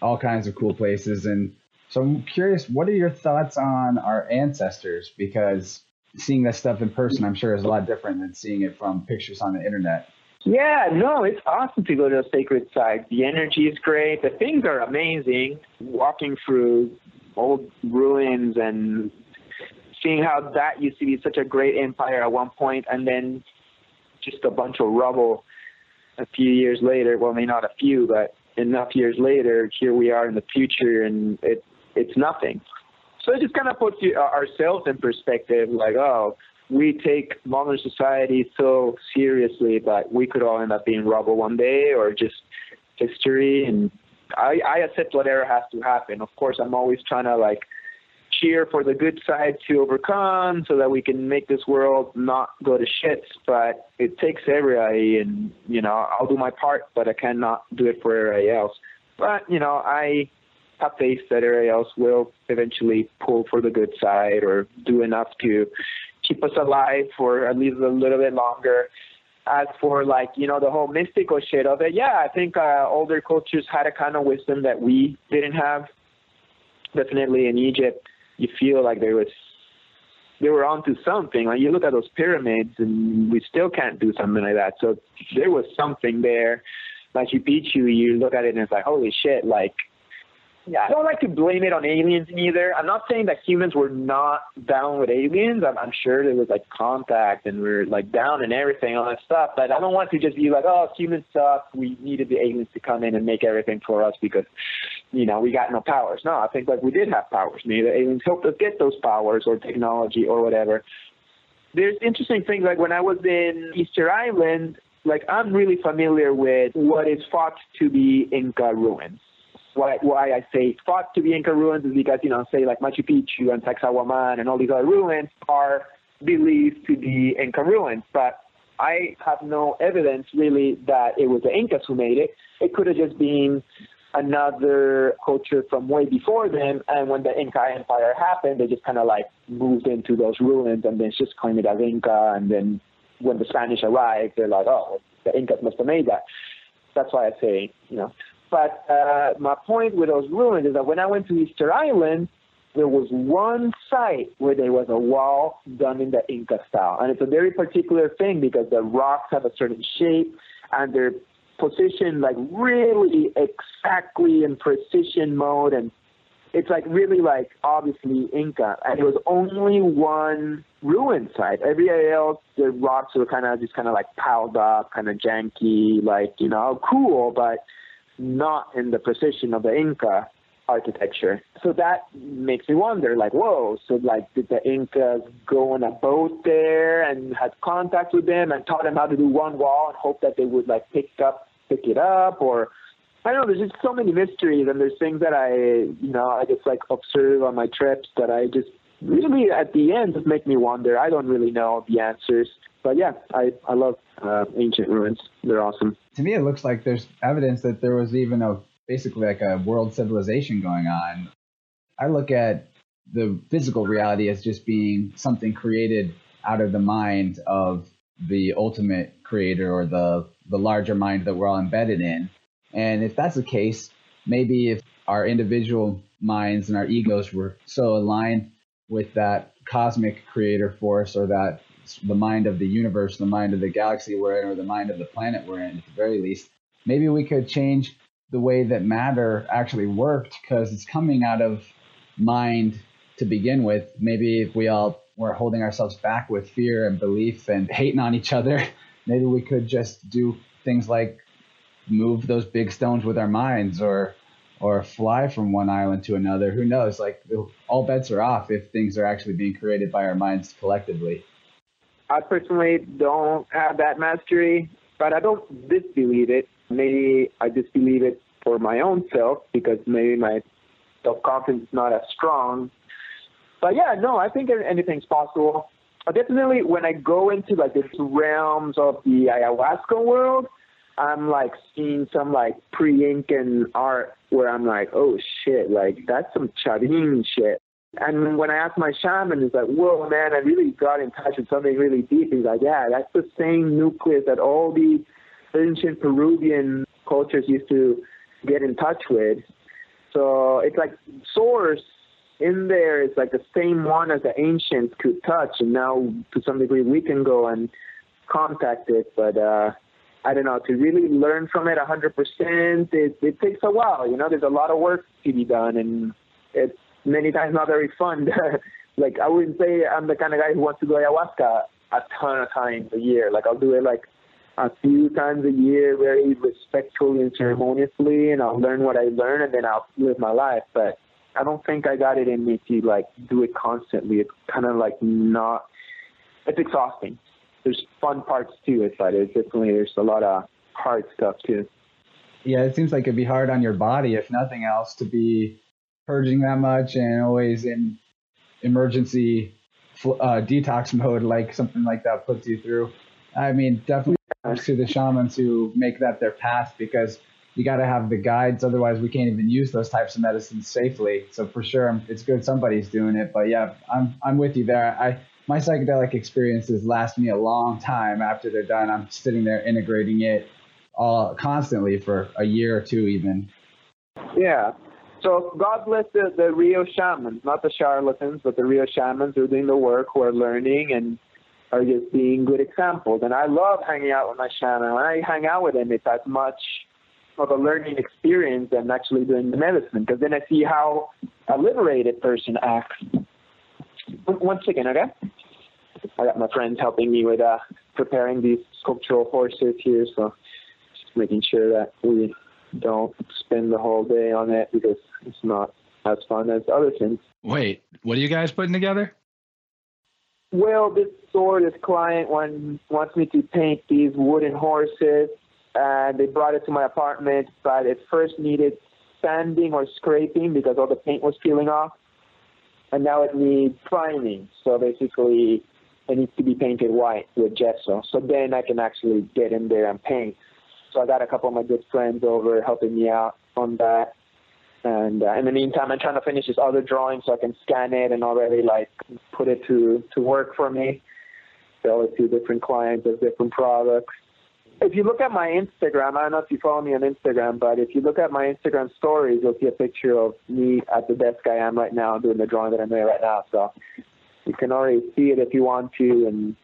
all kinds of cool places. And so I'm curious, what are your thoughts on our ancestors? Because seeing that stuff in person, I'm sure is a lot different than seeing it from pictures on the internet. Yeah, no, it's awesome to go to a sacred site. The energy is great. The things are amazing. Walking through old ruins and seeing how that used to be such a great empire at one point, and then just a bunch of rubble a few years later. Well, maybe not a few, but enough years later, here we are in the future, and it it's nothing. So it just kind of puts you, uh, ourselves in perspective, like, oh, we take modern society so seriously, but we could all end up being rubble one day or just history. And I, I accept whatever has to happen. Of course, I'm always trying to like cheer for the good side to overcome so that we can make this world not go to shit. But it takes everybody, and you know, I'll do my part, but I cannot do it for everybody else. But you know, I have faith that everybody else will eventually pull for the good side or do enough to keep us alive for at least a little bit longer. as for like you know the whole mystical shit of it, yeah, I think uh, older cultures had a kind of wisdom that we didn't have. Definitely in Egypt, you feel like there was they were onto something. Like you look at those pyramids, and we still can't do something like that. So there was something there. Like you Picchu, you look at it and it's like, holy shit! Like yeah, I don't like to blame it on aliens either. I'm not saying that humans were not down with aliens. I'm, I'm sure there was like contact and we are like down and everything, all that stuff. But I don't want to just be like, oh, humans suck. We needed the aliens to come in and make everything for us because, you know, we got no powers. No, I think like we did have powers. Maybe the aliens helped us get those powers or technology or whatever. There's interesting things like when I was in Easter Island, like I'm really familiar with what is thought to be Inca ruins why, why I say thought to be Inca ruins is because, you know, say like Machu Picchu and Sacsayhuaman and all these other ruins are believed to be Inca ruins. But I have no evidence really that it was the Incas who made it. It could have just been another culture from way before them. And when the Inca Empire happened, they just kind of like moved into those ruins and then just claimed it as Inca. And then when the Spanish arrived, they're like, oh, the Incas must have made that. That's why I say, you know, but uh, my point with those ruins is that when I went to Easter Island, there was one site where there was a wall done in the Inca style. And it's a very particular thing because the rocks have a certain shape and they're positioned like really exactly in precision mode. And it's like really like obviously Inca. And it was only one ruin site. Everywhere else, the rocks were kind of just kind of like piled up, kind of janky, like, you know, cool, but not in the precision of the Inca architecture. So that makes me wonder, like, whoa, so like did the Incas go on a boat there and had contact with them and taught them how to do one wall and hope that they would like pick up pick it up or I don't know, there's just so many mysteries and there's things that I you know, I just like observe on my trips that I just really at the end just make me wonder. I don't really know the answers. But yeah, I, I love uh, ancient ruins. They're awesome. To me, it looks like there's evidence that there was even a basically like a world civilization going on. I look at the physical reality as just being something created out of the mind of the ultimate creator or the the larger mind that we're all embedded in. And if that's the case, maybe if our individual minds and our egos were so aligned with that cosmic creator force or that the mind of the universe, the mind of the galaxy we're in, or the mind of the planet we're in, at the very least, maybe we could change the way that matter actually worked because it's coming out of mind to begin with. Maybe if we all were holding ourselves back with fear and belief and hating on each other, maybe we could just do things like move those big stones with our minds or or fly from one island to another. Who knows? Like all bets are off if things are actually being created by our minds collectively. I personally don't have that mastery, but I don't disbelieve it. Maybe I disbelieve it for my own self because maybe my self confidence is not as strong. But yeah, no, I think anything's possible. But definitely, when I go into like the realms of the ayahuasca world, I'm like seeing some like pre-Incan art where I'm like, oh shit, like that's some Chavín shit. And when I asked my shaman, he's like, whoa, man, I really got in touch with something really deep. He's like, yeah, that's the same nucleus that all the ancient Peruvian cultures used to get in touch with. So it's like source in there is like the same one as the ancients could touch. And now to some degree we can go and contact it. But, uh, I don't know, to really learn from it 100%, it, it takes a while. You know, there's a lot of work to be done and it's many times not very fun. like I wouldn't say I'm the kind of guy who wants to go ayahuasca a ton of times a year. Like I'll do it like a few times a year, very respectfully and ceremoniously, and I'll learn what I learn, and then I'll live my life. But I don't think I got it in me to like do it constantly. It's kind of like not. It's exhausting. There's fun parts to it, but it's definitely there's a lot of hard stuff too. Yeah, it seems like it'd be hard on your body, if nothing else, to be purging that much and always in emergency uh, detox mode, like something like that puts you through. I mean, definitely to the shamans who make that their path because you got to have the guides. Otherwise, we can't even use those types of medicines safely. So for sure, it's good somebody's doing it. But yeah, I'm I'm with you there. I my psychedelic experiences last me a long time after they're done. I'm sitting there integrating it all constantly for a year or two even. Yeah. So God bless the, the real shamans, not the charlatans, but the real shamans who are doing the work, who are learning and are just being good examples. And I love hanging out with my shaman. When I hang out with him, it's as much of a learning experience than actually doing the medicine, because then I see how a liberated person acts. One second, okay? I got my friends helping me with uh, preparing these sculptural horses here, so just making sure that we don't spend the whole day on it because it's not as fun as other things. Wait, what are you guys putting together? Well, this store, this client one, wants me to paint these wooden horses, and they brought it to my apartment, but it first needed sanding or scraping because all the paint was peeling off, and now it needs priming. So basically, it needs to be painted white with gesso. So then I can actually get in there and paint. So I got a couple of my good friends over helping me out on that. And uh, in the meantime, I'm trying to finish this other drawing so I can scan it and already like put it to to work for me. Sell it to different clients of different products. If you look at my Instagram, I don't know if you follow me on Instagram, but if you look at my Instagram stories, you'll see a picture of me at the desk I am right now doing the drawing that I'm doing right now. So you can already see it if you want to and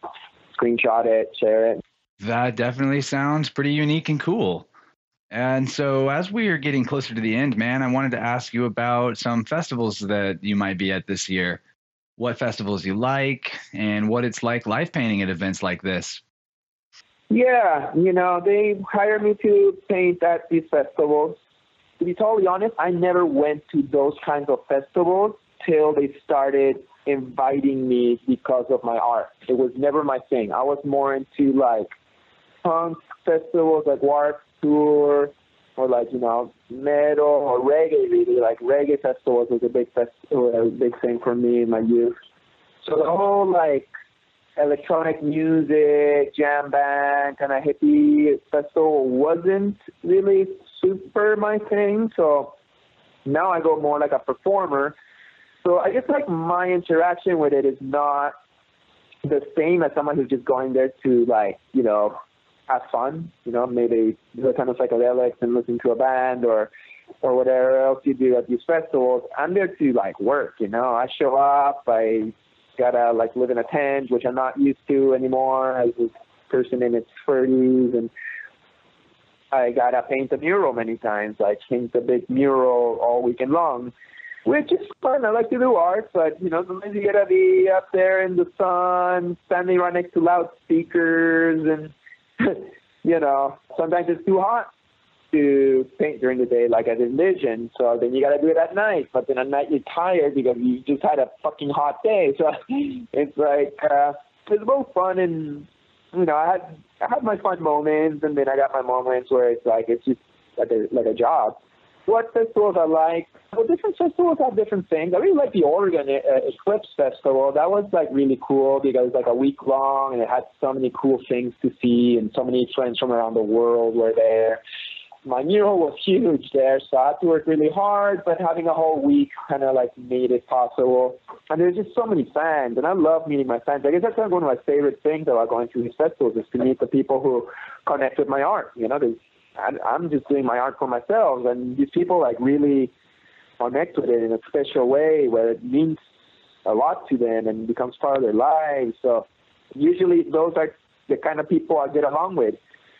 screenshot it, share it. That definitely sounds pretty unique and cool. And so, as we are getting closer to the end, man, I wanted to ask you about some festivals that you might be at this year. What festivals you like, and what it's like live painting at events like this. Yeah, you know, they hire me to paint at these festivals. To be totally honest, I never went to those kinds of festivals till they started inviting me because of my art. It was never my thing. I was more into like punk festivals like Warped Tour or like you know metal or reggae really like reggae festivals was a big festival a big thing for me in my youth so the whole like electronic music jam band kind of hippie festival wasn't really super my thing so now i go more like a performer so i guess like my interaction with it is not the same as someone who's just going there to like you know have fun, you know, maybe do a ton of psychedelics and listen to a band or or whatever else you do at these festivals. I'm there to like work, you know. I show up, I gotta like live in a tent, which I'm not used to anymore as a person in its thirties and I gotta paint a mural many times, like paint a big mural all weekend long. Which is fun. I like to do art, but you know, sometimes you gotta be up there in the sun, standing right next to loudspeakers and you know, sometimes it's too hot to paint during the day like I envisioned. So then you got to do it at night. But then at night you're tired because you just had a fucking hot day. So it's like uh, it's both fun and you know I had I had my fun moments, and then I got my moments where it's like it's just like a like a job what festivals I like. Well, different festivals have different things. I really like the Oregon uh, Eclipse Festival. That was like really cool because it was like a week long and it had so many cool things to see and so many friends from around the world were there. My mural was huge there, so I had to work really hard, but having a whole week kind of like made it possible. And there's just so many fans, and I love meeting my fans. I guess that's kind of one of my favorite things about going to these festivals is to meet the people who connect with my art. You know, there's I, I'm just doing my art for myself, and these people like really connect with it in a special way where it means a lot to them and becomes part of their lives. So usually those are the kind of people I get along with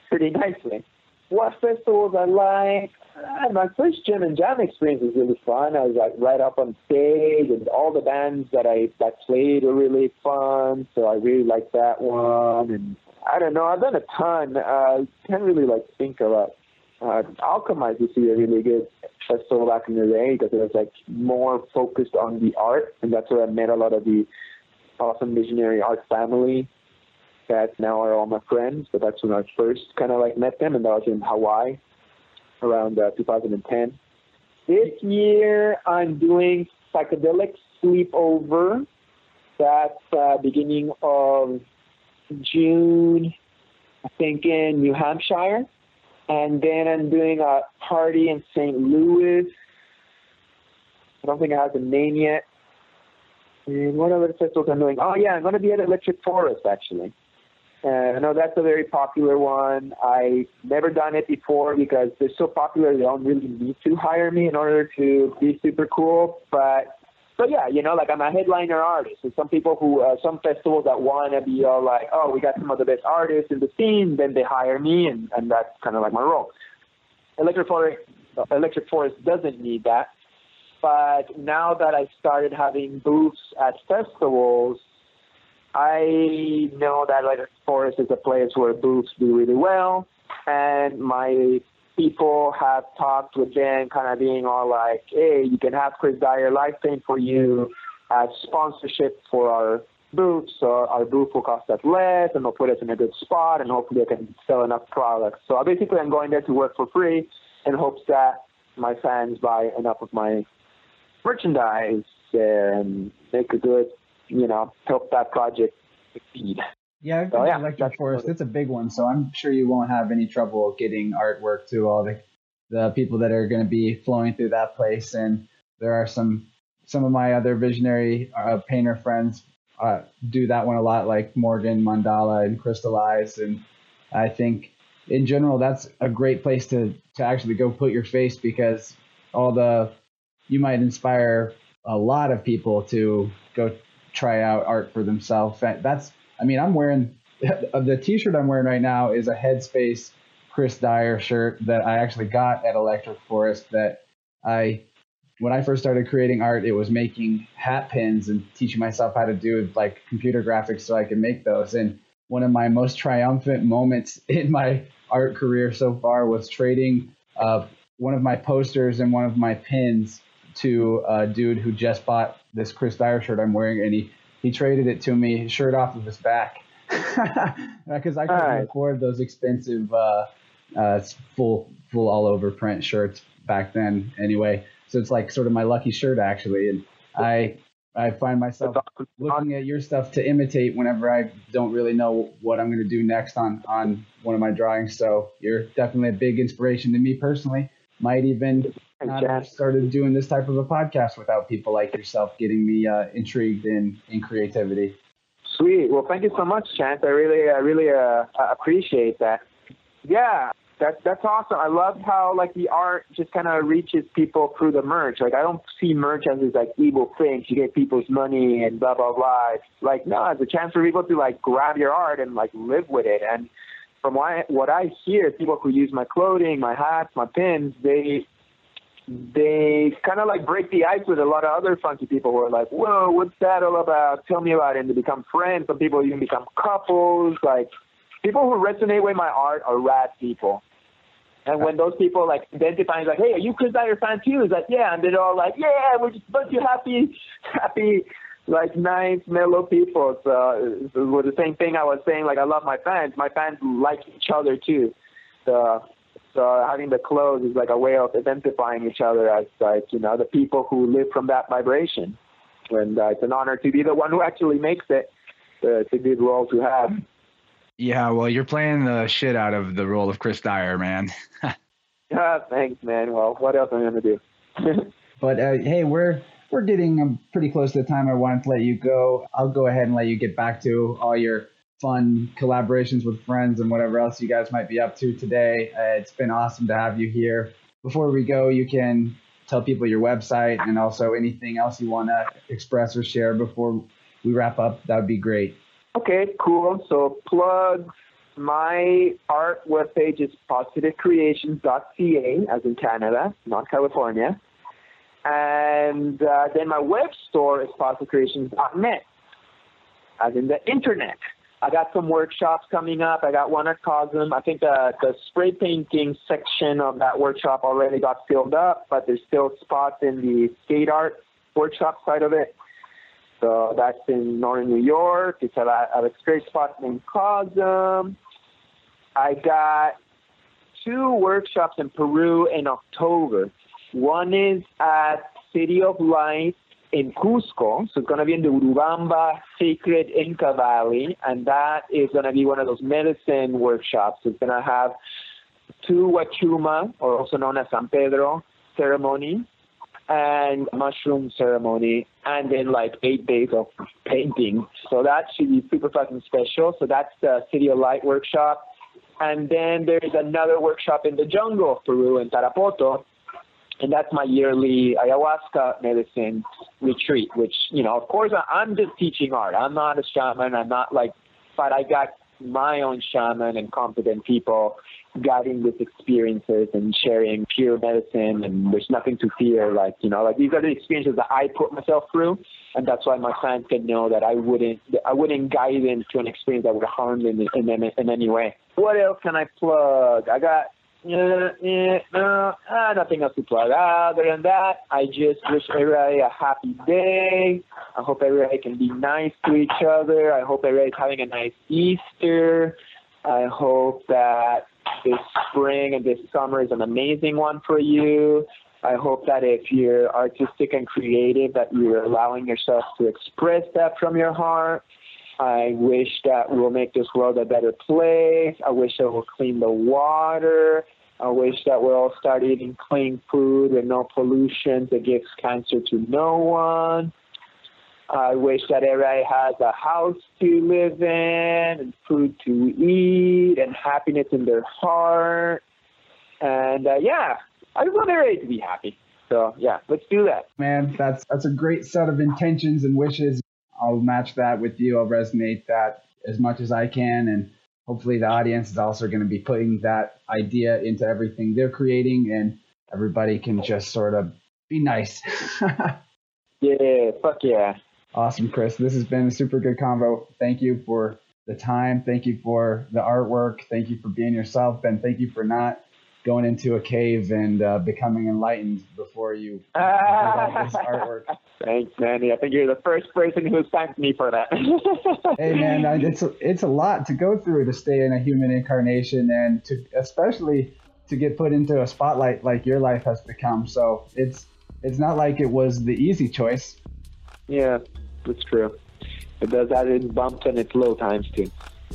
pretty nicely. What festivals I like? Uh, my first Gem and Jam experience was really fun. I was like right up on stage, and all the bands that I that played were really fun. So I really liked that one. And I don't know. I've done a ton. Uh, can't really like think about. Uh, Alchemize used to be a really good festival back in the day because it was like more focused on the art, and that's where I met a lot of the awesome visionary art family that now are all my friends. But that's when I first kind of like met them, and that was in Hawaii around uh, 2010. This year I'm doing psychedelic sleepover. That's uh, beginning of June, I think in New Hampshire. And then I'm doing a party in St. Louis. I don't think I have the name yet. And what other festivals I'm doing? Oh yeah, I'm going to be at Electric Forest actually. Uh, I know that's a very popular one. I never done it before because they're so popular. They don't really need to hire me in order to be super cool. But but yeah, you know, like I'm a headliner artist. And some people who, uh, some festivals that want to be all like, oh, we got some of the best artists in the scene, then they hire me, and and that's kind of like my role. Electric Forest, Electric Forest doesn't need that. But now that I started having booths at festivals, I know that Electric Forest is a place where booths do really well, and my people have talked with them, kind of being all like, hey, you can have Chris Dyer live paint for you as sponsorship for our booth. So our booth will cost us less and they'll put us in a good spot and hopefully I can sell enough products. So basically I'm going there to work for free in hopes that my fans buy enough of my merchandise and make a good, you know, help that project succeed. Yeah, I've been oh, yeah, Electric Forest. It's a big one, so I'm sure you won't have any trouble getting artwork to all the the people that are going to be flowing through that place. And there are some some of my other visionary uh, painter friends uh, do that one a lot, like Morgan Mandala and Krystleyez. And I think in general that's a great place to to actually go put your face because all the you might inspire a lot of people to go try out art for themselves. That's I mean, I'm wearing the T-shirt I'm wearing right now is a Headspace Chris Dyer shirt that I actually got at Electric Forest. That I, when I first started creating art, it was making hat pins and teaching myself how to do like computer graphics so I could make those. And one of my most triumphant moments in my art career so far was trading uh, one of my posters and one of my pins to a dude who just bought this Chris Dyer shirt I'm wearing, and he he traded it to me, shirt off of his back, because I couldn't right. afford those expensive uh, uh, full full all over print shirts back then. Anyway, so it's like sort of my lucky shirt actually, and I I find myself looking at your stuff to imitate whenever I don't really know what I'm going to do next on on one of my drawings. So you're definitely a big inspiration to me personally. Might even not have started doing this type of a podcast without people like yourself getting me uh, intrigued in in creativity. Sweet. Well, thank you so much, Chance. I really, I really uh, appreciate that. Yeah, that's that's awesome. I love how like the art just kind of reaches people through the merch. Like I don't see merch as this like evil thing. You get people's money and blah blah blah. It's like no, it's a chance for people to like grab your art and like live with it. And from what I, what I hear, people who use my clothing, my hats, my pins, they they kind of like break the ice with a lot of other funky people who are like, whoa, what's that all about? Tell me about it. And they become friends. Some people even become couples. Like people who resonate with my art are rad people. And when those people like identify, like, hey, are you Chris Dyer fan too? It's like, yeah. And they're all like, yeah, we're just a bunch of happy, happy, like nice, mellow people. So it was the same thing I was saying. Like, I love my fans. My fans like each other too. So so having the clothes is like a way of identifying each other as like you know the people who live from that vibration. And uh, it's an honor to be the one who actually makes it. Uh, it's a good role to have. Yeah, well, you're playing the shit out of the role of Chris Dyer, man. yeah, thanks, man. Well, what else am I gonna do? but uh, hey, we're we're getting um, pretty close to the time I wanted to let you go. I'll go ahead and let you get back to all your fun collaborations with friends and whatever else you guys might be up to today. Uh, it's been awesome to have you here. Before we go, you can tell people your website and also anything else you want to express or share before we wrap up. That would be great. Okay, cool. So plug my art webpage is positivecreations.ca, as in Canada, not California. And uh, then my web store is positivecreations.net, as in the internet. I got some workshops coming up. I got one at Cosm. I think the, the spray painting section of that workshop already got filled up, but there's still spots in the skate art workshop side of it. So that's in Northern New York. It's at a, at a great spot named Cosm. I got two workshops in Peru in October. One is at City of Light in Cusco. So it's going to be in the Urubamba Sacred Inca Valley, and that is going to be one of those medicine workshops. It's going to have two Wachuma, or also known as San Pedro, ceremony, and mushroom ceremony, and then like eight days of painting. So that should be super fucking special. So that's the City of Light workshop. And then there's another workshop in the jungle of Peru in Tarapoto. And that's my yearly ayahuasca medicine retreat, which, you know, of course, I'm just teaching art. I'm not a shaman. I'm not like, but I got my own shaman and competent people guiding these experiences and sharing pure medicine and there's nothing to fear like you know like these are the experiences that i put myself through and that's why my clients can know that i wouldn't i wouldn't guide them to an experience that would harm them in, in, in any way what else can i plug i got uh, uh, uh, uh, nothing else to plug. Other than that, I just wish everybody a happy day. I hope everybody can be nice to each other. I hope everybody's having a nice Easter. I hope that this spring and this summer is an amazing one for you. I hope that if you're artistic and creative, that you're allowing yourself to express that from your heart. I wish that we'll make this world a better place. I wish that we'll clean the water. I wish that we'll all start eating clean food and no pollution that gives cancer to no one. I wish that everybody has a house to live in and food to eat and happiness in their heart. And uh, yeah, I want everybody to be happy. So yeah, let's do that. Man, that's that's a great set of intentions and wishes. I'll match that with you. I'll resonate that as much as I can, and hopefully the audience is also going to be putting that idea into everything they're creating, and everybody can just sort of be nice. yeah, fuck yeah. Awesome, Chris. This has been a super good convo. Thank you for the time. Thank you for the artwork. Thank you for being yourself, Ben. Thank you for not going into a cave and uh, becoming enlightened before you uh, this artwork. Thanks, Manny. I think you're the first person who's thanked me for that. hey, man, it's a, it's a lot to go through to stay in a human incarnation, and to especially to get put into a spotlight like your life has become. So it's it's not like it was the easy choice. Yeah, that's true. It does its bumps and its low times too.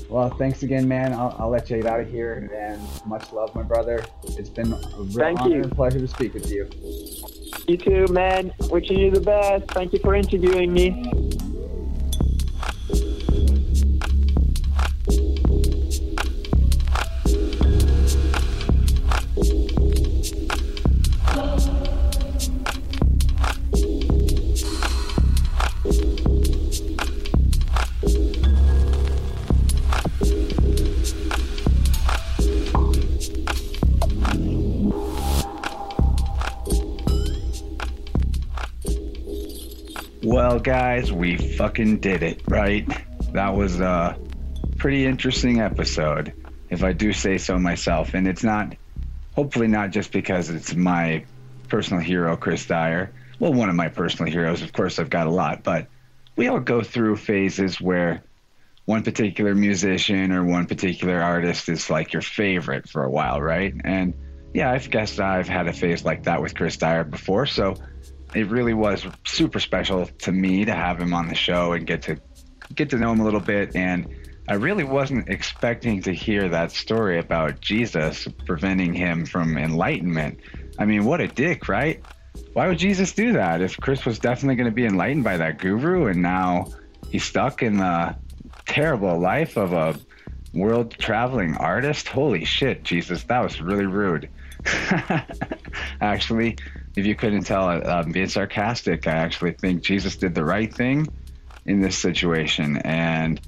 Well, thanks again, man. I'll, I'll let you get out of here, and much love, my brother. It's been a real Thank honor you. and pleasure to speak with you. You too, man. Wishing you the best. Thank you for interviewing me. Guys, we fucking did it, right? That was a pretty interesting episode, if I do say so myself. And it's not, hopefully, not just because it's my personal hero, Chris Dyer. Well, one of my personal heroes. Of course, I've got a lot, but we all go through phases where one particular musician or one particular artist is like your favorite for a while, right? And yeah, I've guessed I've had a phase like that with Chris Dyer before. So it really was super special to me to have him on the show and get to get to know him a little bit and I really wasn't expecting to hear that story about Jesus preventing him from enlightenment. I mean, what a dick, right? Why would Jesus do that if Chris was definitely going to be enlightened by that guru and now he's stuck in the terrible life of a world traveling artist? Holy shit, Jesus, that was really rude. Actually, if you couldn't tell, I'm being sarcastic. I actually think Jesus did the right thing in this situation and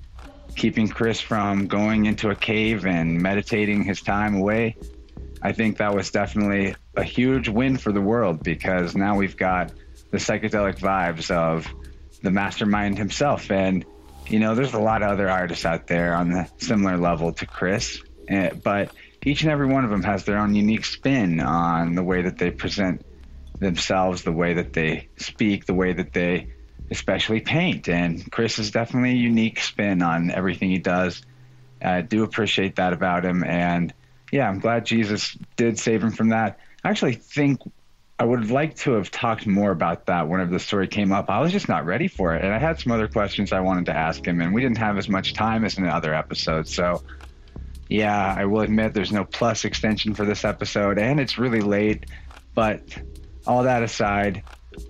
keeping Chris from going into a cave and meditating his time away. I think that was definitely a huge win for the world because now we've got the psychedelic vibes of the mastermind himself. And, you know, there's a lot of other artists out there on the similar level to Chris, eh, but each and every one of them has their own unique spin on the way that they present themselves, the way that they speak, the way that they especially paint. And Chris is definitely a unique spin on everything he does. I do appreciate that about him. And yeah, I'm glad Jesus did save him from that. I actually think I would like to have talked more about that whenever the story came up. I was just not ready for it. And I had some other questions I wanted to ask him, and we didn't have as much time as in the other episodes. So, yeah, I will admit there's no plus extension for this episode, and it's really late. But all that aside,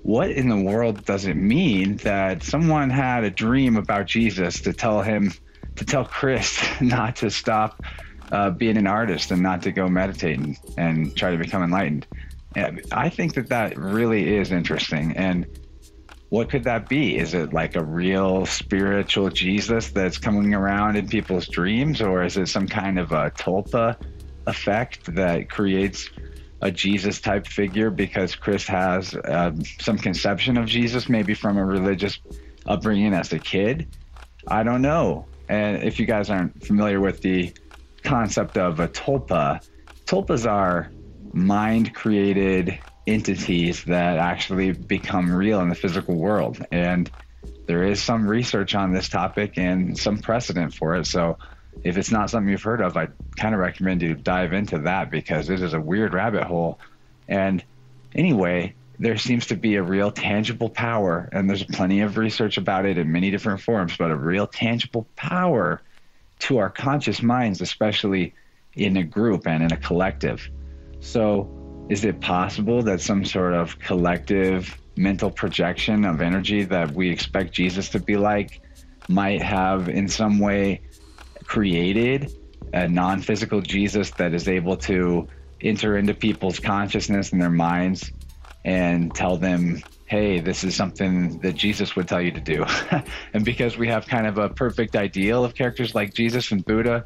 what in the world does it mean that someone had a dream about Jesus to tell him, to tell Chris not to stop uh, being an artist and not to go meditate and, and try to become enlightened? And I think that that really is interesting. And what could that be? Is it like a real spiritual Jesus that's coming around in people's dreams, or is it some kind of a tulpa effect that creates a Jesus type figure because Chris has uh, some conception of Jesus, maybe from a religious upbringing as a kid. I don't know. And if you guys aren't familiar with the concept of a tulpa, tulpas are mind created entities that actually become real in the physical world. And there is some research on this topic and some precedent for it. So if it's not something you've heard of, I kind of recommend you dive into that because it is a weird rabbit hole. And anyway, there seems to be a real tangible power, and there's plenty of research about it in many different forms, but a real tangible power to our conscious minds, especially in a group and in a collective. So, is it possible that some sort of collective mental projection of energy that we expect Jesus to be like might have in some way created a non physical Jesus that is able to enter into people's consciousness and their minds and tell them, hey, this is something that Jesus would tell you to do. and because we have kind of a perfect ideal of characters like Jesus and Buddha,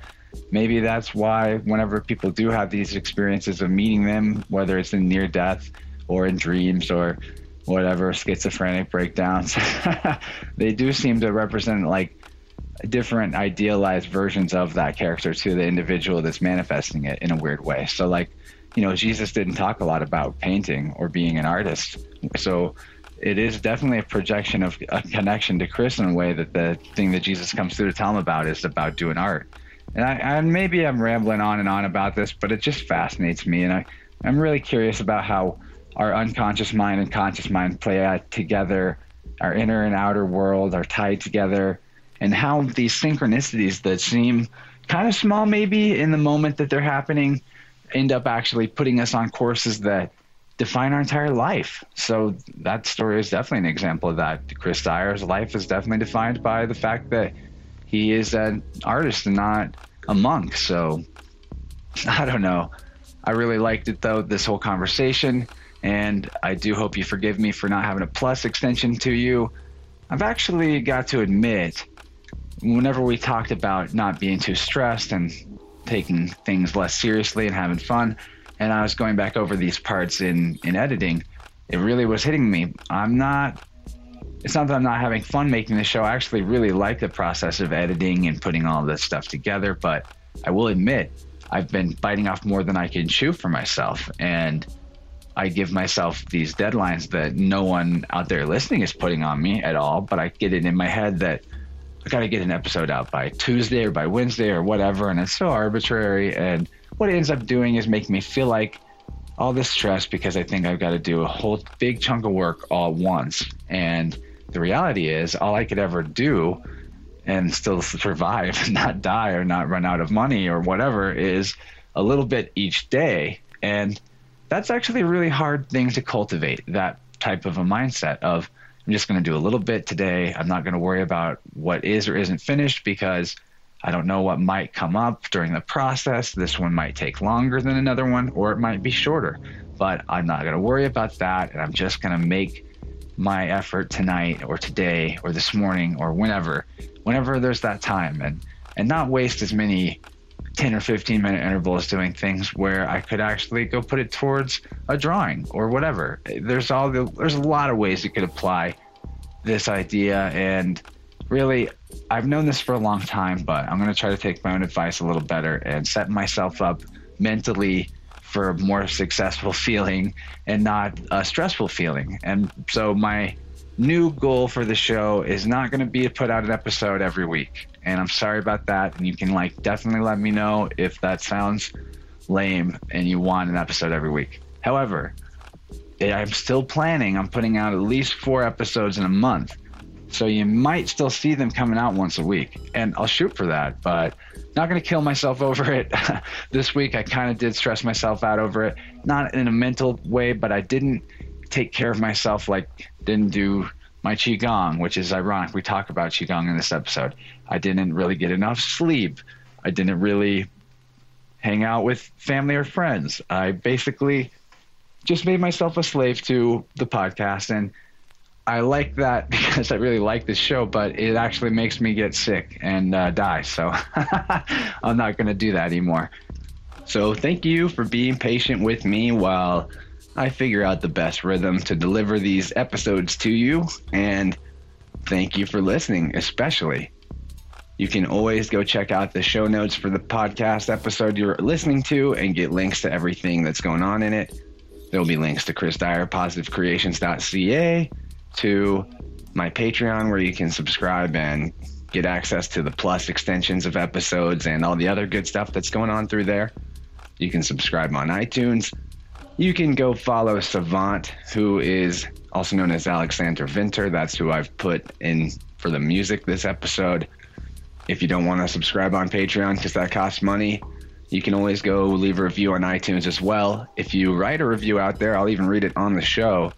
maybe that's why whenever people do have these experiences of meeting them, whether it's in near death or in dreams or whatever schizophrenic breakdowns, they do seem to represent like different idealized versions of that character to the individual that's manifesting it in a weird way. So, like, you know, Jesus didn't talk a lot about painting or being an artist. So, it is definitely a projection of a connection to Chris in a way that the thing that Jesus comes through to tell him about is about doing art. And I, maybe I'm rambling on and on about this, but it just fascinates me, and I, I'm really curious about how our unconscious mind and conscious mind play out together. Our inner and outer world are tied together and how these synchronicities that seem kind of small maybe in the moment that they're happening end up actually putting us on courses that define our entire life. So that story is definitely an example of that. Chris Dyer's life is definitely defined by the fact that he is an artist and not a monk. So I don't know. I really liked it though, this whole conversation. And I do hope you forgive me for not having a plus extension to you. I've actually got to admit whenever we talked about not being too stressed and taking things less seriously and having fun, and I was going back over these parts in in editing, it really was hitting me. I'm not. It's not that I'm not having fun making the show. I actually really like the process of editing and putting all this stuff together. But I will admit, I've been biting off more than I can chew for myself, and I give myself these deadlines that no one out there listening is putting on me at all. But I get it in my head that Got to get an episode out by Tuesday or by Wednesday or whatever. And it's so arbitrary. And what it ends up doing is making me feel like all this stress because I think I've got to do a whole big chunk of work all at once. And the reality is, all I could ever do and still survive and not die or not run out of money or whatever is a little bit each day. And that's actually a really hard thing to cultivate that type of a mindset of I'm just going to do a little bit today. I'm not going to worry about what is or isn't finished because I don't know what might come up during the process. This one might take longer than another one, or it might be shorter. But I'm not going to worry about that. And I'm just going to make my effort tonight or today or this morning or whenever, whenever there's that time and, and not waste as many 10 or 15 minute intervals doing things where I could actually go put it towards a drawing or whatever. There's all the, there's a lot of ways you could apply this idea and really I've known this for a long time, but I'm going to try to take my own advice a little better and set myself up mentally for a more successful feeling and not a stressful feeling. And so my new goal for the show is not going to be to put out an episode every week and I'm sorry about that. And you can like definitely let me know if that sounds lame and you want an episode every week. However, eh, I'm still planning on putting out at least four episodes in a month. So you might still see them coming out once a week. And I'll shoot for that, but not going to kill myself over it. this week, I kind of did stress myself out over it. Not in a mental way, but I didn't take care of myself, like didn't do my qigong, which is ironic. We talk about qigong in this episode. I didn't really get enough sleep. I didn't really hang out with family or friends. I basically just made myself a slave to the podcast and I like that because I really like this show, but it actually makes me get sick and uh, die. So I'm not going to do that anymore. So thank you for being patient with me while I figure out the best rhythm to deliver these episodes to you. And thank you for listening, especially. You can always go check out the show notes for the podcast episode you're listening to and get links to everything that's going on in it. There'll be links to Chris Dyer, positivecreations.ca, to my Patreon, where you can subscribe and get access to the plus extensions of episodes and all the other good stuff that's going on through there. You can subscribe on iTunes. You can go follow Savant, who is also known as Aleksander Vinter. That's who I've put in for the music this episode. If you don't want to subscribe on Patreon because that costs money, you can always go leave a review on iTunes as well. If you write a review out there, I'll even read it on the show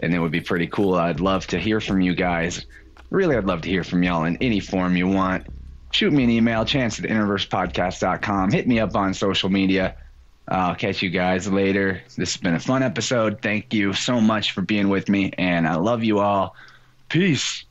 and it would be pretty cool. I'd love to hear from you guys. Really, I'd love to hear from y'all in any form you want. Shoot me an email, chance at introversepodcast.com. Hit me up on social media. I'll catch you guys later. This has been a fun episode. Thank you so much for being with me, and I love you all. Peace.